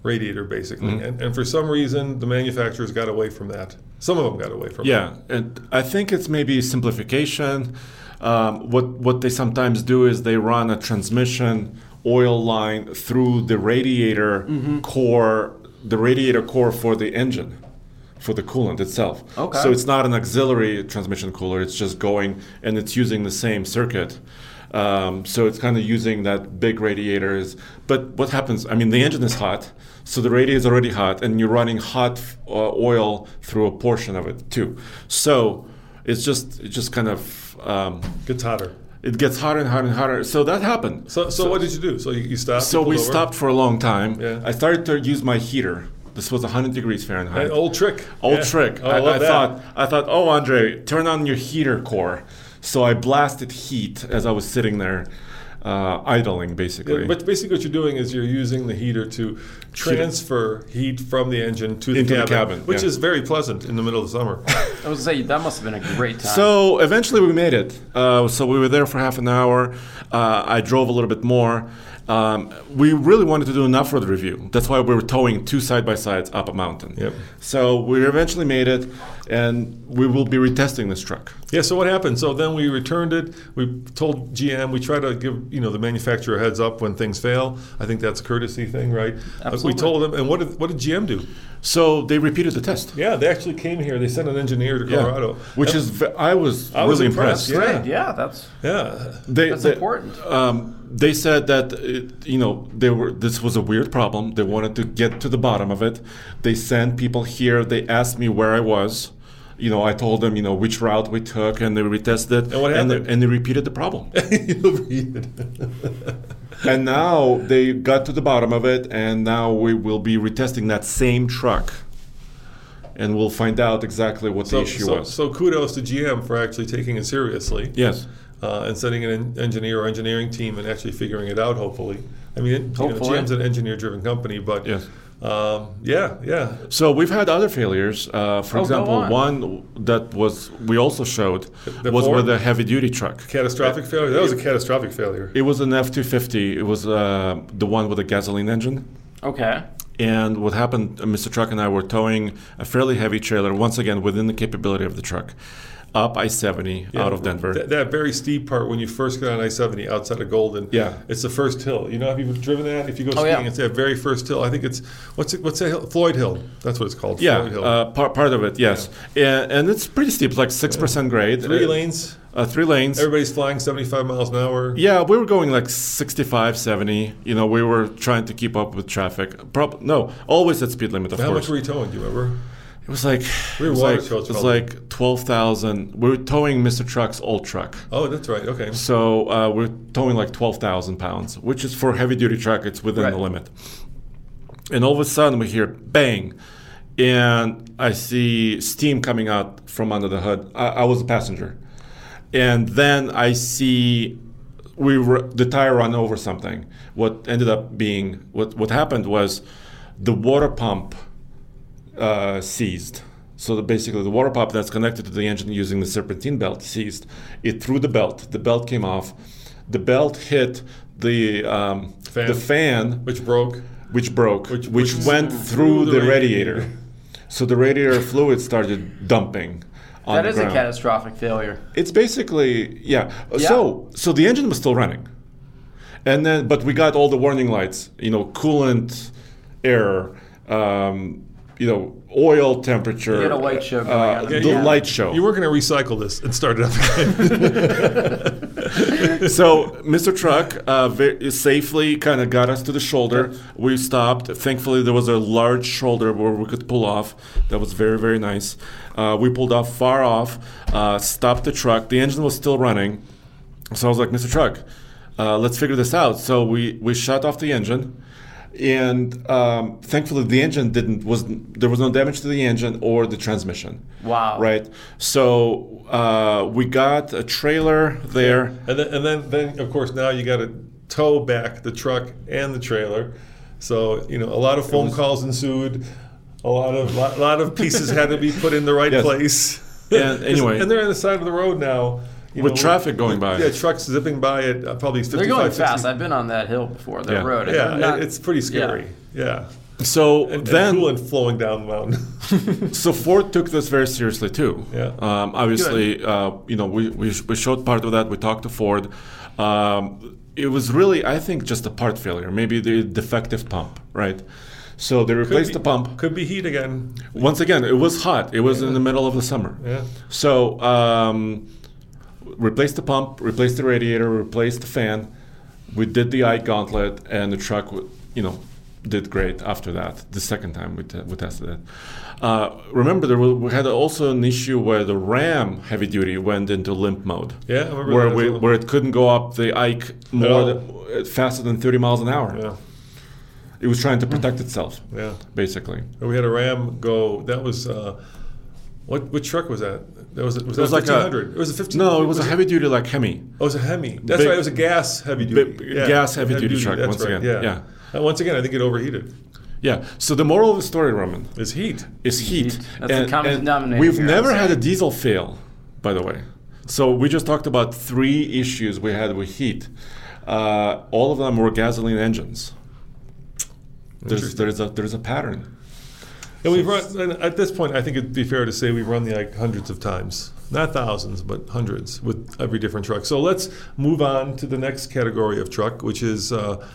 radiator basically. And, and for some reason, the manufacturers got away from that. Some of them got away from it. Yeah, and I think it's maybe simplification. Um, what what they sometimes do is they run a transmission oil line through the radiator core, the radiator core for the engine, for the coolant itself. Okay. So it's not an auxiliary transmission cooler. It's just going and it's using the same circuit. Um, so it's kind of using that big radiators. But what happens? I mean, the engine is hot, so the radiator is already hot, and you're running hot uh, oil through a portion of it too. So it's just it just kind of um. Gets hotter. it gets hotter and hotter and hotter. So that happened. So, so, what did you do? So you, you stopped? So we over? stopped for a long time. Yeah. I started to use my heater. This was 100 degrees Fahrenheit. Old trick. Old Yeah. trick. Oh, I, I, I thought I thought, oh Andre, turn on your heater core. So I blasted heat as I was sitting there, uh, idling basically. Yeah, but basically, what you're doing is you're using the heater to transfer heat from the engine to the Into the cabin, cabin, which yeah. is very pleasant in the middle of the summer. I was say that must have been a great time. So eventually we made it. Uh, so we were there for half an hour. Uh, I drove a little bit more. Um, we really wanted to do an off-road review. That's why we were towing two side by sides up a mountain. Yep. So we eventually made it, and we will be retesting this truck. Yeah. So what happened? So then we returned it. We told GM. We try to give you know the manufacturer a heads up when things fail. I think that's a courtesy thing, right? Uh, we told them. And what did what did GM do? So they repeated the test. Yeah, they actually came here. They sent an engineer to Yeah. Colorado, which And- is I was I was really impressed, impressed. yeah. great. Yeah, that's yeah. They, That's they- important. Um, they said that it, you know they were this was a weird problem. They wanted to get to the bottom of it. They sent people here. They asked me where I was. You know, I told them you know which route we took, and they retested. And what And they, and they repeated the problem. You'll read it. and now they got to the bottom of it, and now we will be retesting that same truck, and we'll find out exactly what so, the issue so, was. so kudos to GM for actually taking it seriously. yes. uh, and sending an engineer or engineering team and actually figuring it out. Hopefully, I mean, it, you know, GM's an engineer-driven company, but Yes. Um, yeah, yeah. So we've had other failures. Uh, for Oh, example, on. one that was we also showed The was Ford? with a heavy duty truck. Catastrophic failure. That was a catastrophic failure. It was an F two fifty. It was uh, the one with a gasoline engine. okay. And what happened? uh, Mr. Truck and I were towing a fairly heavy trailer, once again within the capability of the truck, up I seventy out of Denver. That, that very steep part when you first get on I-70 outside of Golden. Yeah. it's the first hill. You know, have you driven that? If you go Oh, skiing, yeah. it's that very first hill. I think it's what's it? What's that hill? Floyd Hill. That's what it's called. yeah, Floyd Hill. uh, part, part of it, yes, and, and it's pretty steep, like six percent grade. Three Uh, lanes. uh, three lanes. Everybody's flying 75 miles an hour. Yeah, we were going like 65, 70. You know, we were trying to keep up with traffic. Prob- no, always at speed limit, of How course. much were you towing? Do you remember? It was like We were it was water like, it was like 12,000. We were towing Mr. Truck's old truck. Oh, that's right. Okay. So uh, we're towing like 12,000 pounds, which is for a heavy duty truck, it's within Right. the limit. And all of a sudden we hear bang, and I see steam coming out from under the hood. I, I was a passenger. And then I see we were, the tire run over something. What ended up being, what, what happened was the water pump uh, seized. So the, basically, the water pump that's connected to the engine using the serpentine belt seized. It threw the belt. The belt came off. The belt hit the um, Fan. the fan, Which broke. which broke, Which- which, which went through through the the, radiator. radiator. So the radiator fluid started dumping. On That the is a catastrophic failure. It's basically yeah. Yeah. So so the engine was still running, and then but we got all the warning lights. You know, coolant error. Um, you know, oil temperature. You had a light show uh, on. The Yeah. light show. You were going to recycle this and start it up again. so Mr. Truck uh, ve- safely kind of got us to the shoulder. We stopped. Thankfully, there was a large shoulder where we could pull off. That was very, very nice. Uh, we pulled off far off, uh, stopped the truck. The engine was still running. So I was like, Mr. Truck, uh, let's figure this out. So we, we shut off the engine. And um, thankfully, the engine didn't was there was no damage to the engine or the transmission. Wow. Right. So uh, we got a trailer there. and then, and then, then, of course, now you got to tow back the truck and the trailer. So you know, a lot of phone calls ensued. A lot of lot, lot of pieces had to be put in the right Yes. place. And anyway- and they're on the side of the road now. You With traffic going by. Yeah, trucks zipping by at uh, probably 55, They're going 60. fast. I've been on that hill before, the Yeah. road. Yeah, not- it's pretty scary. Yeah. So And, then, and coolant flowing down the mountain. so Ford took this very seriously too. Yeah. Um, obviously, uh, you know, we, we, we showed part of that. We talked to Ford. Um, it was really, I think, just a part failure, maybe the defective pump, right? So they replaced be- the pump. Could be heat again. Once again, it was hot. It was in the middle of the summer. Yeah. So um, replaced the pump, replaced the radiator, replaced the fan. We did the Ike Gauntlet, and the truck, w- you know, did great after that. The second time we, te- we tested it. Uh, remember, there was, we had also an issue where the Ram heavy duty went into limp mode. Yeah, I remember where that we, well. where it couldn't go up the Ike more all. than, faster than 30 miles an hour. Yeah. It was trying to protect itself, Yeah. basically. And we had a Ram go. That was uh, what? What truck was that? That was was, It was that like a- 1500. it was a 15. No, it was a heavy duty like Hemi. Oh, it was a Hemi. That's Big- right. It was a gas heavy duty. big- gas heavy duty truck, That's once right. again. Yeah. Yeah. And once again, I think it overheated. Yeah. So the moral of the story, Roman, It's heat. is heat. Heat. That's the common denominator We've here, never had a diesel fail, by the way. So we just talked about three issues we had with heat. Uh, all of them were gasoline engines. There's, there's a there's a pattern. And we've run and at this point. I think it'd be fair to say we've run the like hundreds of times, not thousands, but hundreds with every different truck. So let's move on to the next category of truck, which is uh,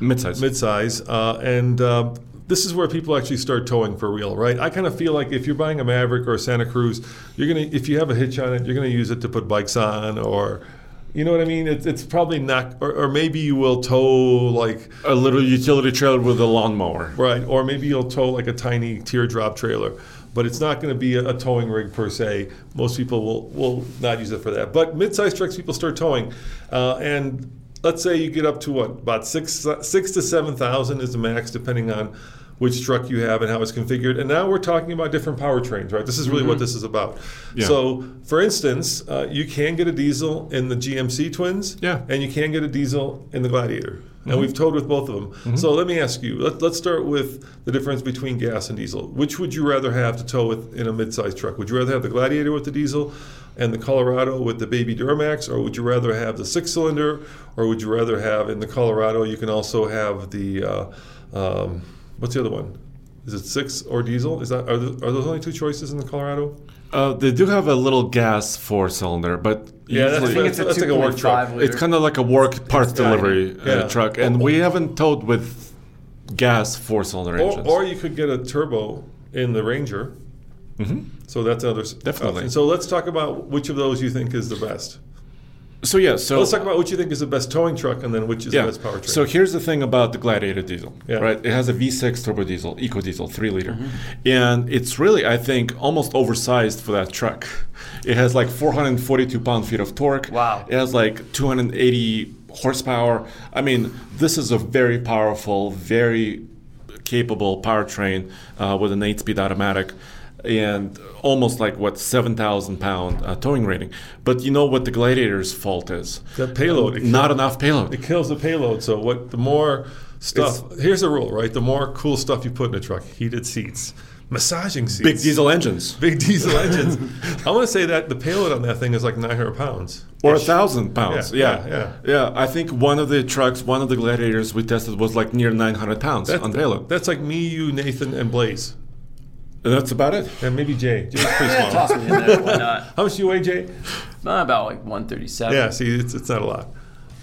Midsize. midsize, uh, and uh, this is where people actually start towing for real, right? I kind of feel like if you're buying a Maverick or a Santa Cruz, you're gonna if you have a hitch on it, you're gonna use it to put bikes on, or you know what I mean. It's, it's probably not, or, or maybe you will tow like a little utility trailer with a lawnmower. right, or maybe you'll tow like a tiny teardrop trailer. But it's not going to be a, a towing rig per se. Most people will, will not use it for that. But mid-sized trucks, people start towing, uh, and let's say you get up to what about six six to seven thousand is the max, depending on which truck you have and how it's configured. And now we're talking about different powertrains, right? This is really what this is about. Yeah. So, for instance, uh, you can get a diesel in the GMC Twins, Yeah. and you can get a diesel in the Gladiator. And we've towed with both of them. So let me ask you. Let, let's start with the difference between gas and diesel. Which would you rather have to tow with in a mid-sized truck? Would you rather have the Gladiator with the diesel, and the Colorado with the Baby Duramax, or would you rather have the six-cylinder, or would you rather have in the Colorado? You can also have the uh, um, what's the other one? Is it six or diesel? Is that are, th- are those only two choices in the Colorado? Uh, they do have a little gas four cylinder, but Yeah, that's I think it's a That's like a work truck. liter. it's kind of like a work parts tiny. delivery uh, Yeah. truck, and we haven't towed with gas four cylinder engines. or you could get a turbo in the Ranger. So that's another Definitely. option. So let's talk about which of those you think is the best. So yeah, so let's talk about what you think is the best towing truck, and then which is yeah. the best powertrain. So here's the thing about the Gladiator diesel, Yeah. right? It has a V6 turbo diesel, EcoDiesel, three liter, and it's really, I think, almost oversized for that truck. It has like 442 pound feet of torque. Wow. It has like 280 horsepower. I mean, this is a very powerful, very capable powertrain uh, with an eight-speed automatic. And almost like what seven thousand pound uh, towing rating, but you know what the Gladiator's fault is? The payload. Not enough payload. it kills the payload. So what? The more stuff. here's the rule, right? The more cool stuff you put in a truck: heated seats, massaging seats, Big diesel engines. big diesel engines. I want to say that the payload on that thing is like 900 pounds. Or a thousand pounds. Yeah, Yeah, yeah, yeah, I think one of the trucks, one of the gladiators we tested was like near 900 pounds That- on payload. That's like me, you, Nathan, and Blaze, that's about it. and maybe Jay. Jay's pretty small. toss me in there. Why not? How much do you weigh, Jay? Uh, about like 137. Yeah, see, it's, it's not a lot.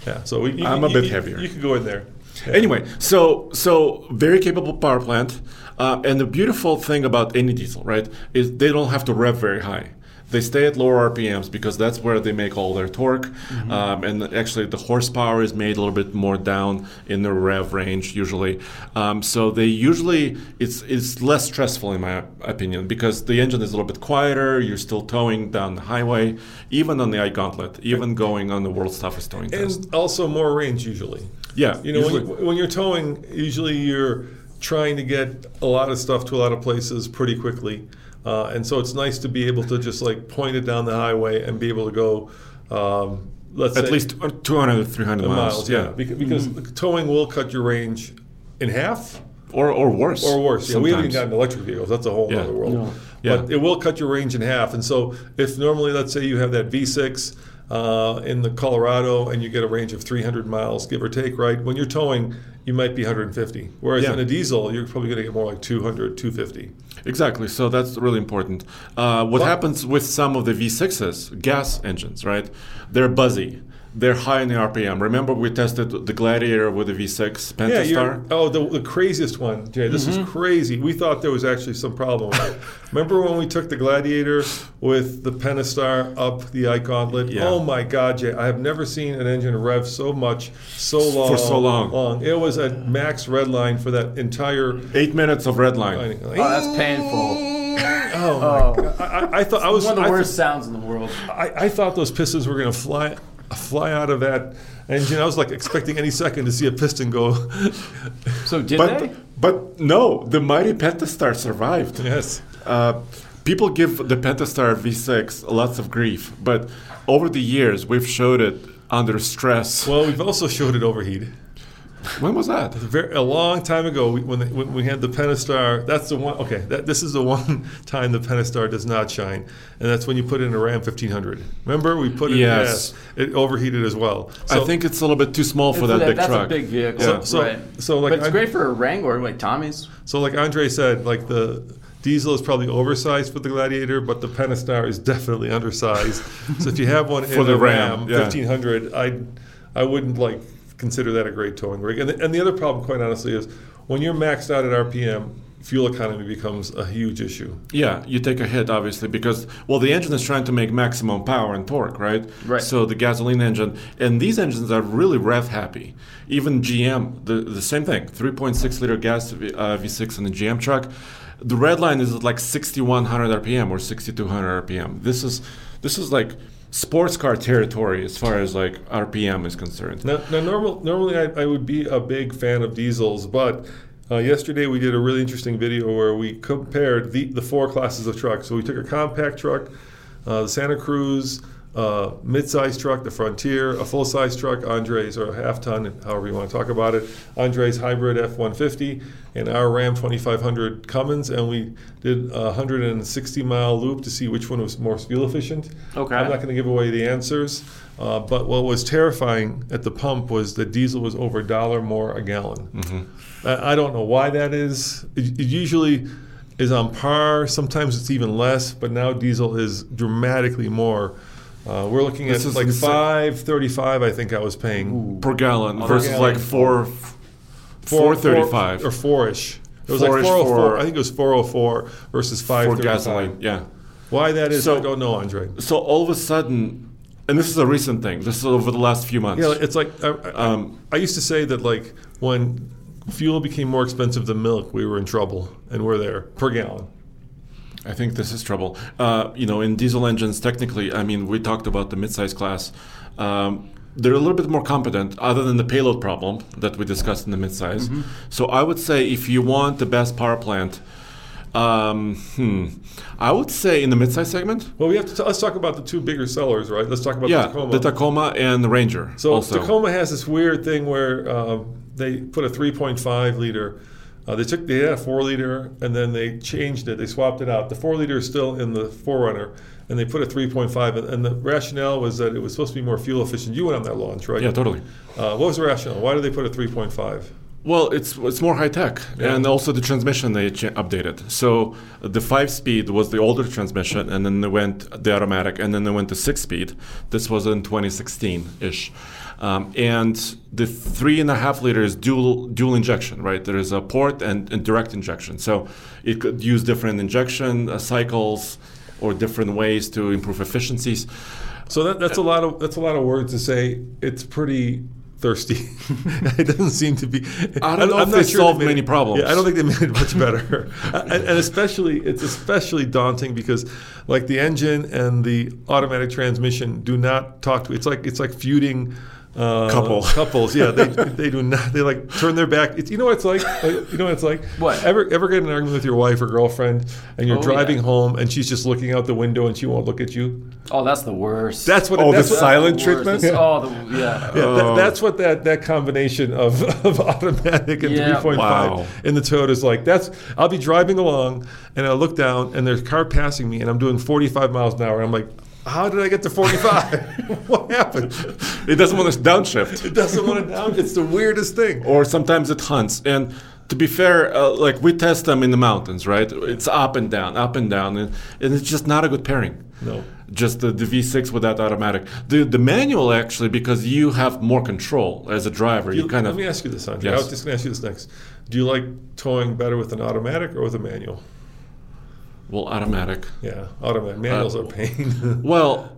Yeah, so we, you, I'm a bit you- heavier. You could go in there. Yeah. Anyway, so so very capable power plant, uh, and the beautiful thing about any diesel, right, is they don't have to rev very high. They stay at lower RPMs because that's where they make all their torque, Mm-hmm. um, and actually the horsepower is made a little bit more down in the rev range usually. Um, so they usually it's it's less stressful in my opinion because the engine is a little bit quieter. You're still towing down the highway, even on the Ike Gauntlet, even going on the world's toughest towing test. and also more range usually. Yeah, You know, when, you, when you're towing, usually you're trying to get a lot of stuff to a lot of places pretty quickly. Uh, and so it's nice to be able to just like point it down the highway and be able to go, um, let's say At say, least 200 300 miles. miles. yeah, Beca- because, towing will cut your range in half or or worse. or worse. Yeah, we haven't even sometimes. gotten electric vehicles. That's a whole Yeah. other world. No. Yeah. But it will cut your range in half. And so, if normally, let's say you have that V6 uh, in the Colorado and you get a range of 300 miles, give or take, right? When you're towing, you might be 150. Whereas Yeah. in a diesel, you're probably going to get more like 200, 250. Exactly. So that's really important. Uh, what But- happens with some of the V6s, gas engines, right? They're buzzy. They're high in the RPM. Remember, we tested the Gladiator with the V6 Pentastar. you're, oh, the, the craziest one, Jay. This is mm-hmm. crazy. We thought there was actually some problem. Remember when we took the Gladiator with the Pentastar up the Ike Gauntlet? Yeah. Oh my God, Jay! I have never seen an engine rev so much, so long, for so long. long. It was a max red line for that entire. Eight minutes of red line. Oh, that's painful. Oh my Oh. God! I, I, I thought I was One of the I worst thought- sounds in the world. I, I thought those pistons were going to fly fly out of that engine. I was like expecting any second to see a piston go. So did they? But but no, the mighty Pentastar survived. yes. Uh, people give the Pentastar V6 lots of grief, but over the years we've showed it under stress. Well, we've also showed it overheat. When was that? Very, a long time ago, we, when, the, when we had the Pentastar, that's the one. Okay, that, this is the one time the Pentastar does not shine, and that's when you put in a Ram 1500. Remember, we put it. Yes. it overheated as well. I think it's a little bit too small for that, big that's truck. a big vehicle. So- so- right. so, like, but it's I'm- great for a Wrangler, like Tommy's. so. Like Andre said, like the diesel is probably oversized for the Gladiator, but the Pentastar is definitely undersized. so if you have one For in the the Ram, Ram, yeah. 1500, I I wouldn't like consider that a great towing rig. And the, and the other problem, quite honestly, is when you're maxed out at RPM, fuel economy becomes a huge issue. Yeah, you take a hit obviously because well the engine is trying to make maximum power and torque, right? Right. So the gasoline engine and these engines are really rev happy. Even GM, the the same thing, 3.6 liter gas v, uh, V6 in the GM truck. The red line is at like 6100 RPM or 6200 RPM. This is this is like sports car territory as far as like RPM is concerned. Now, now normal, normally I, I would be a big fan of diesels, but uh, yesterday we did a really interesting video where we compared the, the four classes of trucks. So we took a compact truck, uh, the Santa Cruz, uh, mid-size truck, the Frontier, a full-size truck, Andres or a half-ton, however you want to talk about it, Andre's hybrid F-150, and our Ram 2500 Cummins, and we did a 160-mile loop to see which one was more fuel efficient. Okay. I'm not going to give away the answers, uh, but what was terrifying at the pump was that diesel was over a dollar more a gallon. Mm-hmm. I, I don't know why that is. It, it usually is on par. Sometimes it's even less, but now diesel is dramatically more. Uh, we're looking at This is like insane. five thirty-five. I think I was paying Per gallon Per versus gallon. like four Four- 435 or four-ish. It was like Four-ish 404. I think it was 404 versus for 535. gasoline. Yeah. Why that is, So- I don't know, Andre. So all of a sudden, and this is a recent thing. This is over the last few months. Yeah, it's like I, I, Um, I used to say that like when fuel became more expensive than milk, we were in trouble, and we're there per gallon. I think this is trouble. Uh, you know, in diesel engines, technically, I mean, we talked about the midsize class. Um, they're a little bit more competent, other than the payload problem that we discussed in the midsize. Mm-hmm. So I would say if you want the best power plant, um, hmm, I would say in the midsize segment. Well, we have to t- let's talk about the two bigger sellers, right? Let's talk about yeah, the Tacoma. the Tacoma and the Ranger. so also. Tacoma has this weird thing where uh, they put a 3.5 liter. Uh, they took they had a four liter and then they changed it. They swapped it out. The four liter is still in the 4Runner, and they put a 3.5. And, and the rationale was that it was supposed to be more fuel efficient. You went on that launch, right? Yeah, totally. Uh, what was the rationale? Why did they put a 3.5? Well, it's it's more high tech, Yeah. and also the transmission they ch- updated. So the five speed was the older transmission, and then they went the automatic, and then they went to six speed. This was in 2016 ish, um, and the three and a half liter is dual dual injection, right? There is a port and, and direct injection, so it could use different injection uh, cycles or different ways to improve efficiencies. So that, that's a lot of that's a lot of words to say. It's pretty thirsty. it doesn't seem to be. I don't know if they solved made many it- problems. Yeah, I don't think they made it much better. and, and especially, it's especially daunting because, like the engine and the automatic transmission do not talk to. It's like it's like feuding uh, Couple. couples. Yeah, they, they do not. They like turn their back. It's, you know what it's like. Like, You know what it's like. What? Ever ever get in an argument with your wife or girlfriend, and you're Oh, driving yeah. home, and she's just looking out the window, and she won't look at you. Oh, that's the worst. That's what. Oh, that's the what, silent Worst. treatment? That's- Oh, the, yeah. Yeah, Oh. that, that's what that, that combination of, of automatic and Yeah. 3.5 Wow. in the Toyota is like. That's I'll be driving along and I look down and there's a car passing me and I'm doing 45 miles an hour and I'm like, how did I get to 45? what happened? It doesn't want to downshift. It doesn't want to down. It's the weirdest thing. or sometimes it hunts. And to be fair, uh, like we test them in the mountains, right? It's up and down, up and down, and, and it's just not a good pairing. No. Just the, the V6 with that automatic. The the manual actually, because you have more control as a driver, you, kind Let of. Let me ask you this, Andre. I was just going to ask you this next. Do you like towing better with an automatic or with a manual? Well, automatic. Yeah, automatic. Manuals Uh, are pain. Well,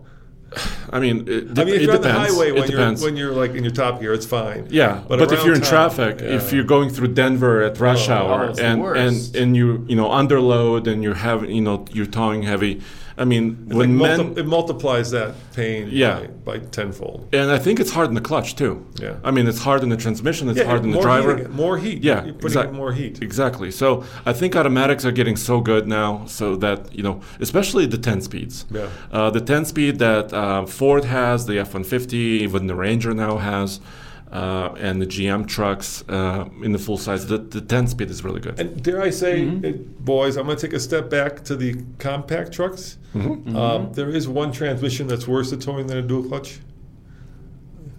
I mean, it, I mean, if you're on the highway when you're when you're like in your top gear, it's fine. Yeah, but, if you're in traffic, yeah. if you're going through Denver at rush Oh, hour oh, and, and and you you know underload and you're having you know you're towing heavy, I mean It's when like men multi- it multiplies that pain Yeah. by, by tenfold. and I think it's hard in the clutch too. Yeah. I mean it's hard in the transmission, it's Yeah, hard in the driver. Heat more heat. Yeah, you're putting exact- more heat. Exactly. So I think automatics are getting so good now, so that you know, especially the 10 speeds. Yeah. Uh, the 10 speed that uh, Ford has, the F-150, even the Ranger now has, uh, and the GM trucks uh, in the full size. The, the 10 speed is really good. And dare I say, Mm-hmm. it, boys, I'm going to take a step back to the compact trucks. Mm-hmm. Um, there is one transmission that's worse at towing than a dual clutch.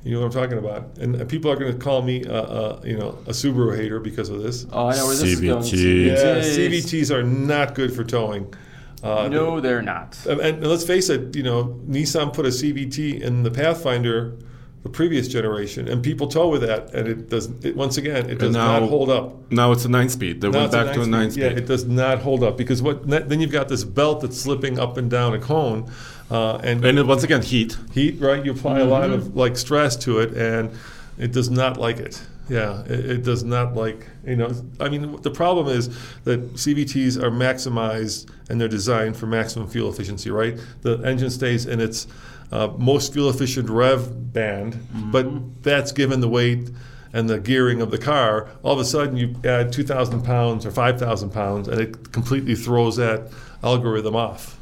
You know what I'm talking about, and uh, people are going to call me, uh, uh, you know, a Subaru hater because of this. Oh, I know where this is going. CVT. Yeah, CVTs. CVTs are not good for towing. Uh, No, they're not. And, and let's face it, you know, Nissan put a CVT in the Pathfinder, the previous generation, and people tow with that, and it does. It, once again, it does now- not hold up. Now it's a 9 speed. They Now went back to a 9 nine speed. Yeah, it does not hold up because what then you've got this belt that's slipping up and down a cone, uh, and, and once again, heat. heat. Right, you apply a lot Mm-hmm. of like stress to it, and it does not like it. Yeah, it, it does not like you know. I mean, the problem is that CVTs are maximized and they're designed for maximum fuel efficiency. Right, the engine stays in its uh, most fuel efficient rev band, but that's given the weight and the gearing of the car. All of a sudden, you add two thousand pounds or five thousand pounds, and it completely throws that algorithm off.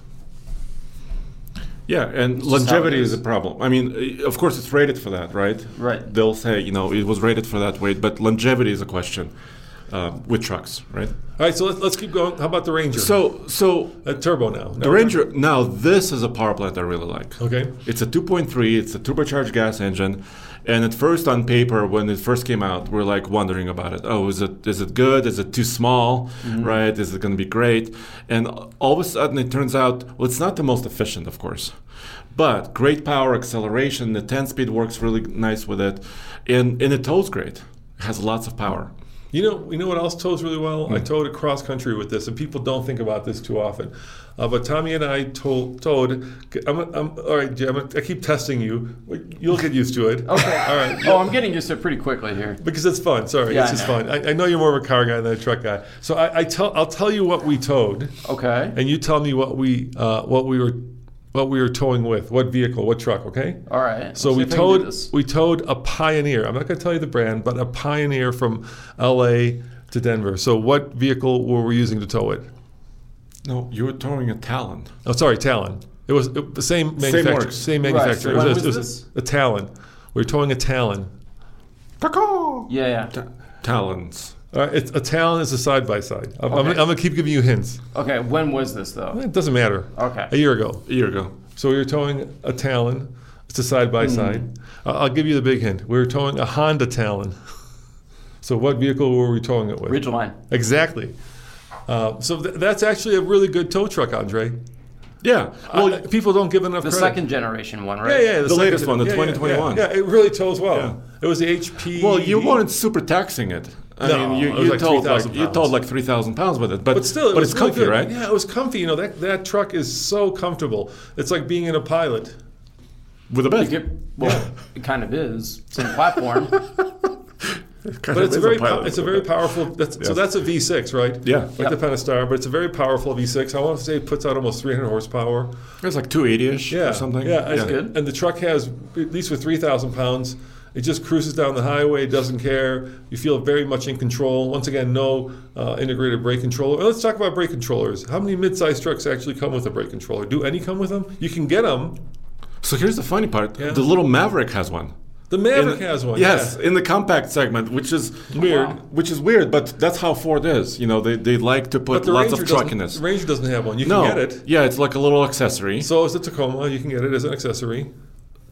Yeah, and just longevity it is. is. a problem. I mean, uh, of course, it's rated for that, right? Right. They'll say, you know, it was rated for that weight, but longevity is a question uh, with trucks, right? All right, so let's, let's keep going. How about the Ranger? So, so a turbo now. the Ranger. Now, this is a power plant I really like. Okay. It's a 2.3. It's a turbocharged gas engine, and at first, on paper, when it first came out, we're like wondering about it. Oh, is it is it good? Is it too small? Right? Is it going to be great? And all of a sudden, it turns out, well, it's not the most efficient, of course, but great power, acceleration. The 10 speed works really nice with it, and and it tows great. It has lots of power. You know, you know what else tows really well? Hmm. I towed across country with this, and people don't think about this too often. Uh, but Tommy and I told, towed. I'm, I'm, all right, Jim. I keep testing you. You'll get used to it. Okay. All right. Oh, I'm getting used to it pretty quickly here. Because it's fun. Sorry, Yeah, it's I just know. fun. I, I know you're more of a car guy than a truck guy. So I, I tell, I'll tell you what we towed, Okay. and you tell me what we, uh, what we were, what we were towing with, what vehicle, what truck. Okay. All right. So we see if I can do towed we towed a Pioneer. I'm not going to tell you the brand, but a Pioneer from L.A. to Denver. So what vehicle were we using to tow it? No, you were towing a Talon. Oh, sorry, Talon. It was it, the same manufacturer. works. Same Right, so it when was, was a, it was this? a, a Talon. We were towing a Talon. Yeah, yeah. Ta- Talons. All right, it's, a Talon is a side by side. I'm, I'm, Okay. I'm going to keep giving you hints. Okay. When was this though? It doesn't matter. Okay. A year ago. A year ago. So we were towing a Talon. It's a side Hmm. by side. Uh, I'll give you the big hint. We were towing a Honda Talon. so what vehicle were we towing it with? Ridgeline. Exactly. Uh, so th- that's actually a really good tow truck, Andre. Yeah. Well, Well, people don't give enough credit. The credit. second generation one, yeah, right? yeah, The second latest gen- one, the yeah, yeah, 2021. Yeah, yeah, it really tows well. Yeah. It was the HP. Well, you weren't super taxing it. I No, mean, you, it you like told 3,000 like you pounds. told like three thousand pounds with it, but But still, it but it's really comfy, good. right? Yeah, it was comfy. You know that that truck is so comfortable. It's like being in a pilot. With a You bed. get- well, it kind of is. Same platform. But it's a very pow- it's a very powerful. That's, So that's a V6, right? Yeah. like Yep. the Pentastar, but it's a very powerful V6. I want to say it puts out almost 300 horsepower. It's like two eighty ish Yeah, or something. Yeah, and, good. And the truck has at least with 3,000 pounds, It just cruises down the highway, doesn't care. You feel very much in control. Once again, no uh, integrated brake controller. Well, let's talk about brake controllers. How many mid-sized trucks actually come with a brake controller? Do any come with them? You can get them. So here's the funny part: Yeah. the little Maverick has one. The Maverick In- has one. Yes, yeah. in the compact segment, which is Weird. Which is weird, but that's how Ford is. You know, they, they like to put lots Ranger, of truckiness. the Ranger doesn't have one. You no, can get it. yeah, it's like a little accessory. So is the Tacoma. You can get it as an accessory.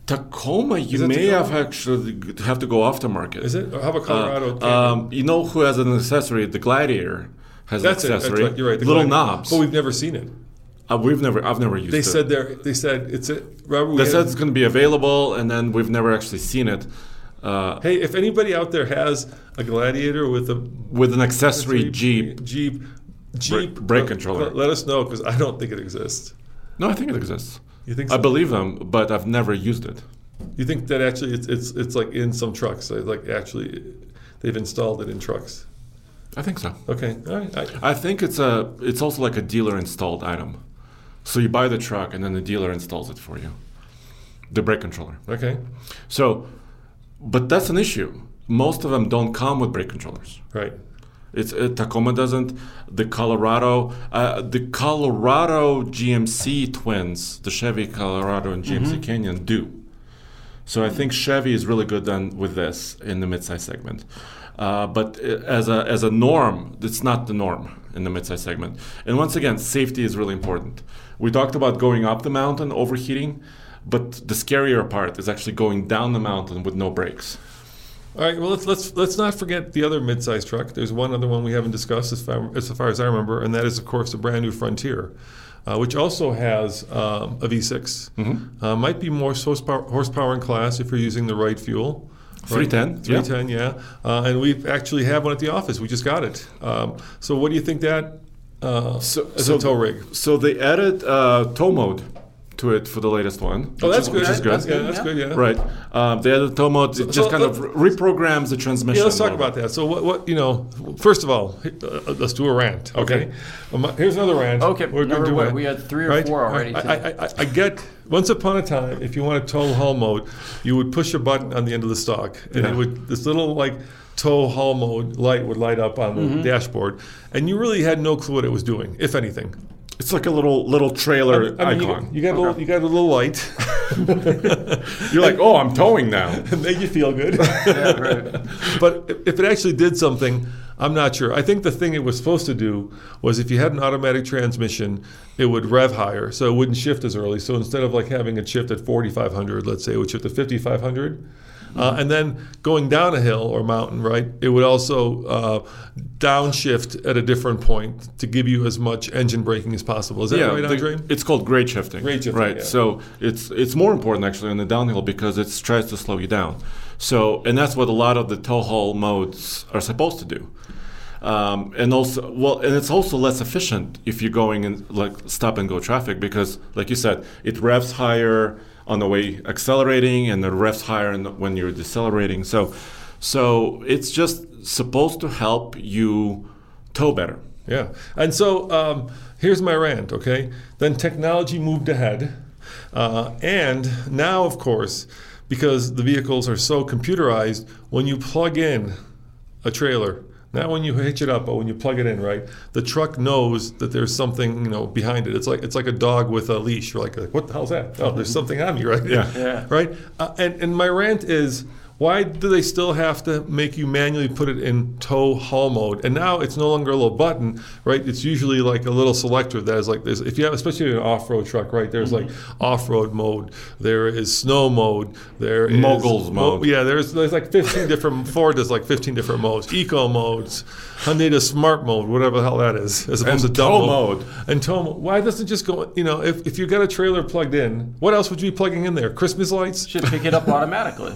Tacoma, you may Tacoma? have actually have to go aftermarket. Is it? Or how about Uh, Colorado? Camry? um, you know who has an accessory? The Gladiator has that's an it. accessory. That's right. You're right. the little Gladiator. knobs. But we've never seen it. Uh, we've never, I've never used They it. said there. They said it's a. Robert, they said it's going to be available, and then we've never actually seen it. Uh, Hey, if anybody out there has a Gladiator with a with an accessory Jeep. Jeep, Jeep brake uh, controller. Let, us know because I don't think it exists. No, I think it exists. You think? I believe them, but I've never used it. You think that actually it's it's it's like in some trucks? Like actually, they've installed it in trucks. I think so. Okay, all right. I, I think it's a it's also like a dealer installed item. So you buy the truck and then the dealer installs it for you. The brake controller. okay, So but that's an issue. Most of them don't come with brake controllers. right. It's uh, Tacoma doesn't. The Colorado, uh, the Colorado GMC twins, the Chevy Colorado and GMC Canyon do. So I think Chevy is really good done with this in the midsize segment. Uh, but uh, as a as a norm, it's not the norm in the midsize segment. And once again, safety is really important. We talked about going up the mountain, overheating, but the scarier part is actually going down the mountain with no brakes. All right. Well, let's let's let's not forget the other mid-sized truck. There's one other one we haven't discussed as far as, far as I remember, and that is of course the brand new Frontier, uh, which also has um, a V6. Uh, might be more horsepower, horsepower in class if you're using the right fuel. Right? 310, yeah. 310, yeah. Uh, and we actually have one at the office. We just got it. Um, so, what do you think that uh, So- as so- a tow rig? So they added uh, tow mode to it for the latest one. Oh, which that's is, good. Which is good. That's good. That's yeah. good. Yeah. Right. Um, they added tow mode. it just so kind of reprograms the transmission. Yeah, let's talk little about that. So, what, what you know? First of all, uh, let's do a rant. Okay. Um, here's another rant. Okay, We're gonna do what? rant, We had three or right? four already I, I, I, I get. Once upon a time, if you want to tow haul mode, you would push a button on the end of the stock, and Yeah. it would this little like tow haul mode light would light up on the Mm-hmm. dashboard, and you really had no clue what it was doing, if anything. It's like a little little trailer I mean, icon. got, you got a little, you got a little light, You're like, oh, I'm towing now. it made you feel good. Yeah, right. but if- if it actually did something, I'm not sure. I think the thing it was supposed to do was if you had an automatic transmission, it would rev higher, so it wouldn't shift as early. So instead of like having it shift at 4,500, let's say it would shift to 5,500. Uh, and then going down a hill or mountain, right? It would also uh, downshift at a different point to give you as much engine braking as possible. Is that right, Andre? it's called grade shifting. Grade shifting, right? yeah. So it's it's more important actually on the downhill because it tries to slow you down. So and that's what a lot of the tow haul modes are supposed to do. Um, and also, well, and it's also less efficient if you're going in like stop and go traffic because, like you said, it revs higher on the way accelerating and the revs higher when you're decelerating. So, so it's just supposed to help you tow better. Yeah. And so um, here's my rant, okay? Then technology moved ahead. Uh, and now, of course, because the vehicles are so computerized, when you plug in a trailer, not when you hitch it up, but when you plug it in, right? The truck knows that there's something, you know, behind it. It's like it's like a dog with a leash. You're like, what the hell's that? Oh, there's something on me, right? Yeah. Yeah. Right. Uh, and and my rant is, why do they still have to make you manually put it in tow haul mode? And now it's no longer a little button, right? It's usually like a little selector that is like this. If you have, especially an off-road truck, right? There's like mm-hmm. off-road mode. There is snow mode. There is Moguls mode. yeah, there's there's like 15 different. Ford does like 15 different modes. Eco modes. Hyundai does smart mode, whatever the hell that is, as opposed And to dumb tow mode. And tow mode. Why doesn't it just go? You know, if if you got a trailer plugged in, what else would you be plugging in there? Christmas lights, Should pick it up automatically.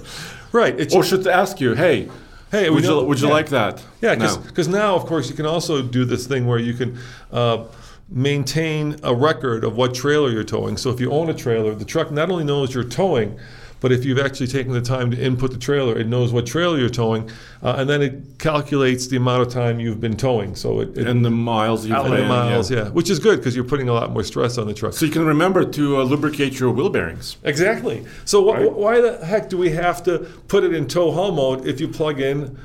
Right? It Or should- ask you, hey, Hey, would know- you would you yeah. like that? Yeah, because now, of course, you can also do this thing where you can uh, maintain a record of what trailer you're towing. So if you own a trailer, the truck not only knows you're towing, But if you've actually taken the time to input the trailer, it knows what trailer you're towing, uh, and then it calculates the amount of time you've been towing. So it, it And the miles you and put the miles, yeah. yeah. which is good because you're putting a lot more stress on the truck. So you can remember to uh, lubricate your wheel bearings. Exactly. So wh- Right. why the heck do we have to put it in tow haul mode if you plug in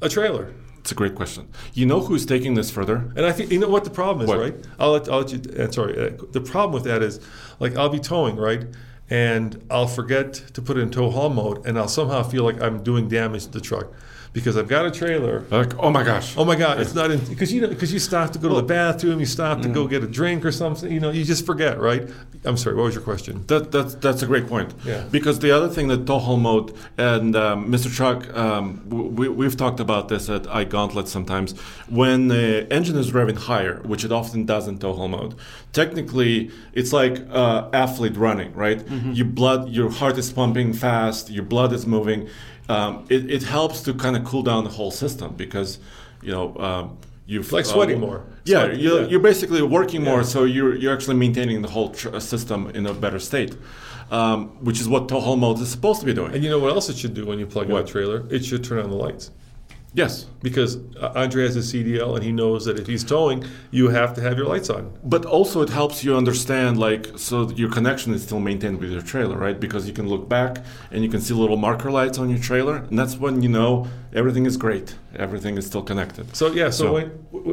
a trailer? It's a great question. You know who's taking this further? And I think you know what the problem is, What? right? I'll let, I'll let you. Uh, sorry, uh, the problem with that is, like, I'll be towing, right, and I'll forget to put it in tow haul mode, and I'll somehow feel like I'm doing damage to the truck because I've got a trailer. Like, oh my gosh. Oh my God! It's not in because you know because you stop to go to the bathroom, you stop to Mm. go get a drink or something. You know, you just forget, right? I'm sorry. What was your question? That, that's that's a great point. Yeah. Because the other thing that tow mode and um, Mr. Truck, um, we, we've talked about this at Ike Gauntlet sometimes. When the engine is revving higher, which it often does in tow mode, technically it's like uh, athlete running, right? Your blood, your heart is pumping fast, your blood is moving. Um, it, it helps to kind of cool down the whole system because, you know. Um, You've, Like sweating more. Yeah, Sweating, you're, yeah. you're basically working more, Yeah. so you're, you're actually maintaining the whole tr- system in a better state, um, which is what tow mode is supposed to be doing. And you know what else it should do when you plug in a trailer? It should turn on the lights. Yes, because Andre has a CDL and he knows that if he's towing, you have to have your lights on. but also it helps you understand, like, so your connection is still maintained with your trailer, right? Because you can look back and you can see little marker lights on your trailer, and that's when you know everything is great, everything is still connected. So yeah, so, So- when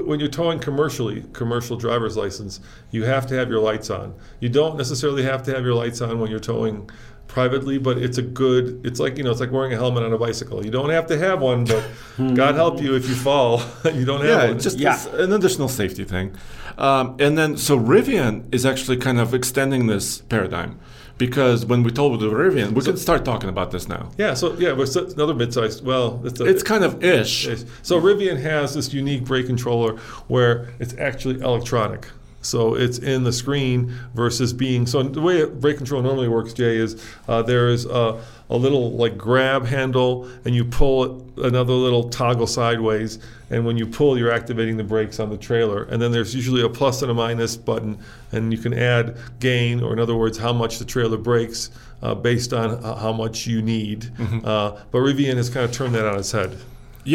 when you're towing commercially, commercial driver's license, you have to have your lights on. You don't necessarily have to have your lights on when you're towing privately, but it's a good. It's like you know, it's like wearing a helmet on a bicycle. You don't have to have one, but God help you if you fall, you don't have yeah, one. it's just Yeah. it's an additional safety thing. Um, and then, so Rivian is actually kind of extending this paradigm because when we told the Rivian, we can start talking about this now. yeah. So yeah, but it's another mid-sized. Well, it's, a, It's kind of ish. Yes. So Rivian has this unique brake controller where it's actually electronic. So it's in the screen versus being. So the way brake control normally works, Jay, is uh, there is a, a little like grab handle, and you pull it, another little toggle sideways, and when you pull, you're activating the brakes on the trailer. And then there's usually a plus and a minus button, and you can add gain, or in other words, how much the trailer brakes uh, based on h- how much you need. Uh, but Rivian has kind of turned that on its head.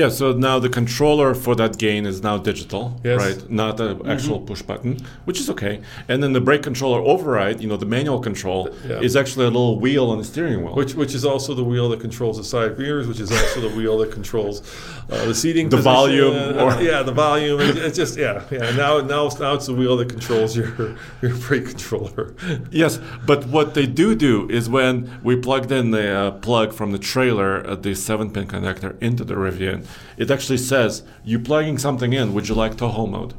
Yeah, so now the controller for that gain is now digital, Yes. right? Not an actual push button, which is okay. And then the brake controller override, you know, the manual control, Yeah. is actually a little wheel on the steering wheel. Which, which is also the wheel that controls the side mirrors, which is also the wheel that controls uh, the seating, The position, volume, uh, or- yeah, the volume. It- It's just yeah, yeah. Now, now, it's- now it's the wheel that controls your your brake controller. Yes, but what they do do is when we plugged in the uh, plug from the trailer, uh, the seven pin connector into the Rivian, it actually says, you're plugging something in, would you like tow haul mode?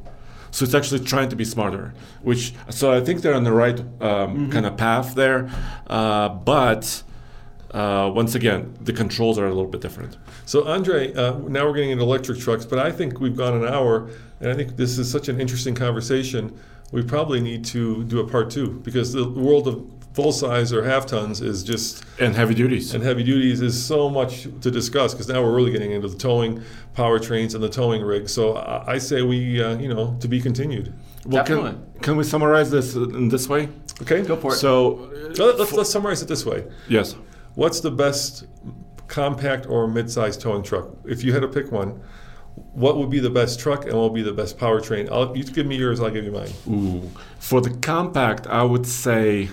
So it's actually trying to be smarter, which, so I think they're on the right um, kind of path there. Uh, but uh, once again, the controls are a little bit different. So Andre, uh, now we're getting into electric trucks, but I think we've gone an hour, and I think this is such an interesting conversation. We probably need to do a part two because the world of full size or half tons is just And heavy duties. and heavy duties is so much to discuss because now we're really getting into the towing powertrains and the towing rig. So I, I say we, uh, you know, to be continued. well, Definitely. can, can we summarize this in this way? Okay, Go for it. So, So let- let's, let's summarize it this way. yes. What's the best compact or mid-sized towing truck? If you had to pick one, what would be the best truck and what would be the best powertrain? I'll, you give me yours, I'll give you mine. Ooh. For the compact, I would say,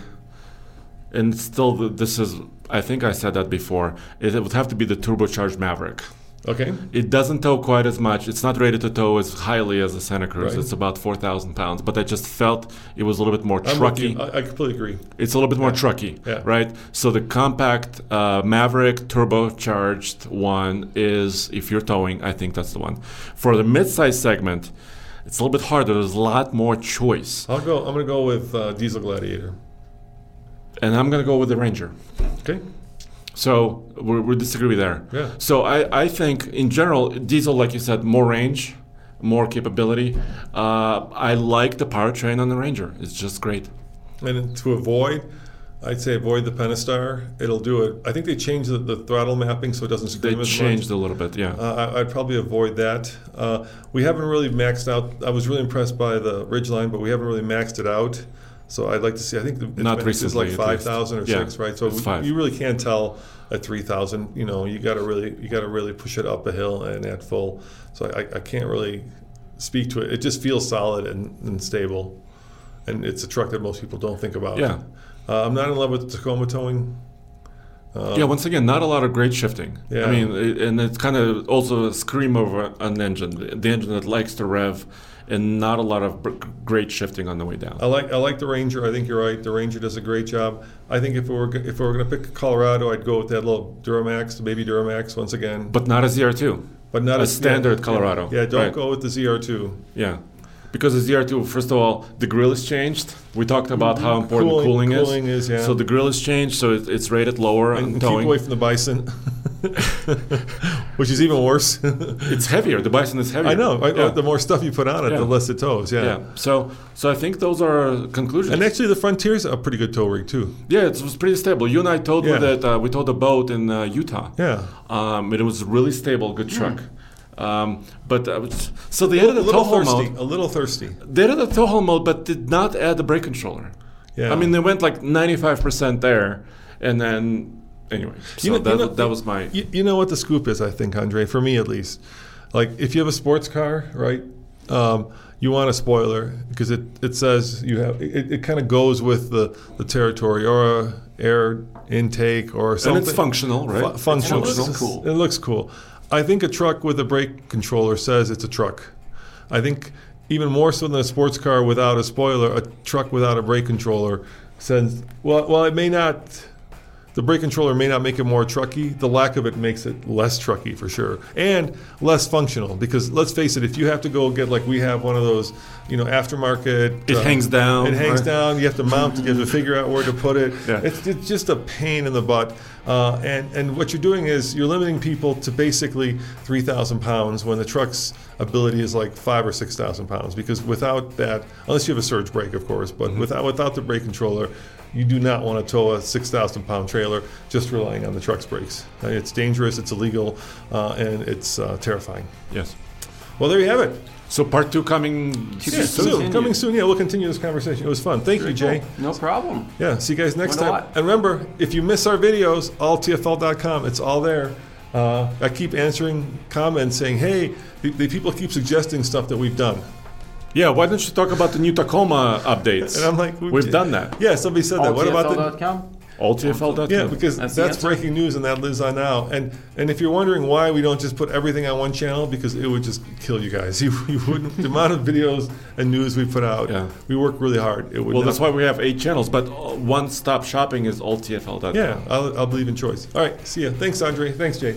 and still, this is, I think I said that before, it would have to be the turbocharged Maverick. Okay. It doesn't tow quite as much. It's not rated to tow as highly as the Santa Cruz. Right. It's about 4,000 pounds. But I just felt it was a little bit more I'm trucky. I, I completely agree. It's a little bit more trucky, Yeah. right? So the compact uh, Maverick turbocharged one is, if you're towing, I think that's the one. For the mid-size segment, it's a little bit harder. There's a lot more choice, I'll go. I'm going to go with uh, Diesel Gladiator. And I'm gonna go with the Ranger. Okay. So we we disagree there. Yeah. So I, I think in general, diesel, like you said, more range, more capability. Uh, I like the powertrain on the Ranger. It's just great. And to avoid, I'd say avoid the Pentastar. It'll do it. I think they changed the, the throttle mapping so it doesn't They scream as changed a little bit, yeah. Uh, I, I'd probably avoid that. Uh, we haven't really maxed out. I was really impressed by the Ridgeline, but we haven't really maxed it out. So I'd like to see. I think the, it's Not been- it's recently, like five thousand or Yeah, six, right? So you really can't tell at three thousand. You know, you got to really you got to really push it up a hill and at full. So I, I can't really speak to it. It just feels solid and, and stable, and it's a truck that most people don't think about. Yeah. Uh, I'm not in love with the Tacoma towing. yeah, once again, not a lot of great shifting. Yeah. I mean, it, and it's kind of also a scream of an engine, the engine that likes to rev, and not a lot of great shifting on the way down. I like I like the Ranger. I think you're right. The Ranger does a great job. I think if we were if we were going to pick Colorado, I'd go with that little Duramax, the baby Duramax once again. but not a ZR2. but not a a standard yeah, Colorado. Yeah, don't Right. go with the ZR2. Yeah. Because the ZR2, first of all, the grill is changed. We talked about how mm-hmm. important Cooling- cooling, is. cooling is, yeah. So the grill is changed, so it, it's rated lower And on keep away from the Bison, which is even worse. it's heavier. The Bison is heavier. I know. Yeah. The more stuff you put on it, Yeah. the less it tows. Yeah. yeah. So, so I think those are conclusions. And actually, the Frontier's a pretty good tow rig too. yeah, it was pretty stable. You and I towed with it. Uh, we towed a boat in uh, Utah. Yeah. Um, it was really stable, good truck. Um, but uh, so they A added a little tow haul thirsty. mode. A little thirsty. They added a tow haul mode, but did not add the brake controller. Yeah. I mean, they went like 95% there, and then anyway. So You know- that, you know- that was my. You, you know what the scoop is, I think, Andre, for me at least. Like, if you have a sports car, right, um, you want a spoiler because it, it says you have, it, it kind of goes with the, the territory or a air intake or something. and it's functional, right? Fu- functional. It looks cool. It looks cool. I think a truck with a brake controller says it's a truck. I think even more so than a sports car without a spoiler, a truck without a brake controller says, well, well, it may not. The brake controller may not make it more trucky. The lack of it makes it less trucky for sure, and less functional. Because let's face it, if you have to go get like we have one of those, you know, aftermarket, It hangs down, It hangs right? down. You have to mount it. You have to figure out where to put it. Yeah. It's, it's just a pain in the butt. Uh, and and what you're doing is you're limiting people to basically three thousand pounds when the truck's ability is like five or six thousand pounds. Because without that, unless you have a surge brake, of course, but without without the brake controller, you do not want to tow a six thousand pound trailer just relying on the truck's brakes. Uh, It's dangerous. It's illegal, uh, and it's uh, terrifying. Yes. Well, there you have it. So part two coming Yeah, soon. soon, continue. coming soon. Yeah, we'll continue this conversation. It was fun. Thank you, Jay. No problem. Yeah, see you guys next Learned a time. And remember, if you miss our videos, alltfl.com, it's all there. Uh, I keep answering comments saying, hey, the, the people keep suggesting stuff that we've done. Yeah, why don't you talk about the new Tacoma updates? And I'm like, we- we've done that. Yeah, somebody said that. What about the. AllTFL.com? AllTFL.com. Yeah, because That's that's, breaking news and that lives on now. And and if you're wondering why we don't just put everything on one channel, because it would just kill you guys. You, you wouldn't. the amount of videos and news we put out, Yeah. we work really hard. It would Well, not- that's why we have eight channels, but uh, one-stop shopping is AllTFL.com. Yeah, I'll, I'll believe in choice. All right, see ya. Thanks, Andre. Thanks, Jay.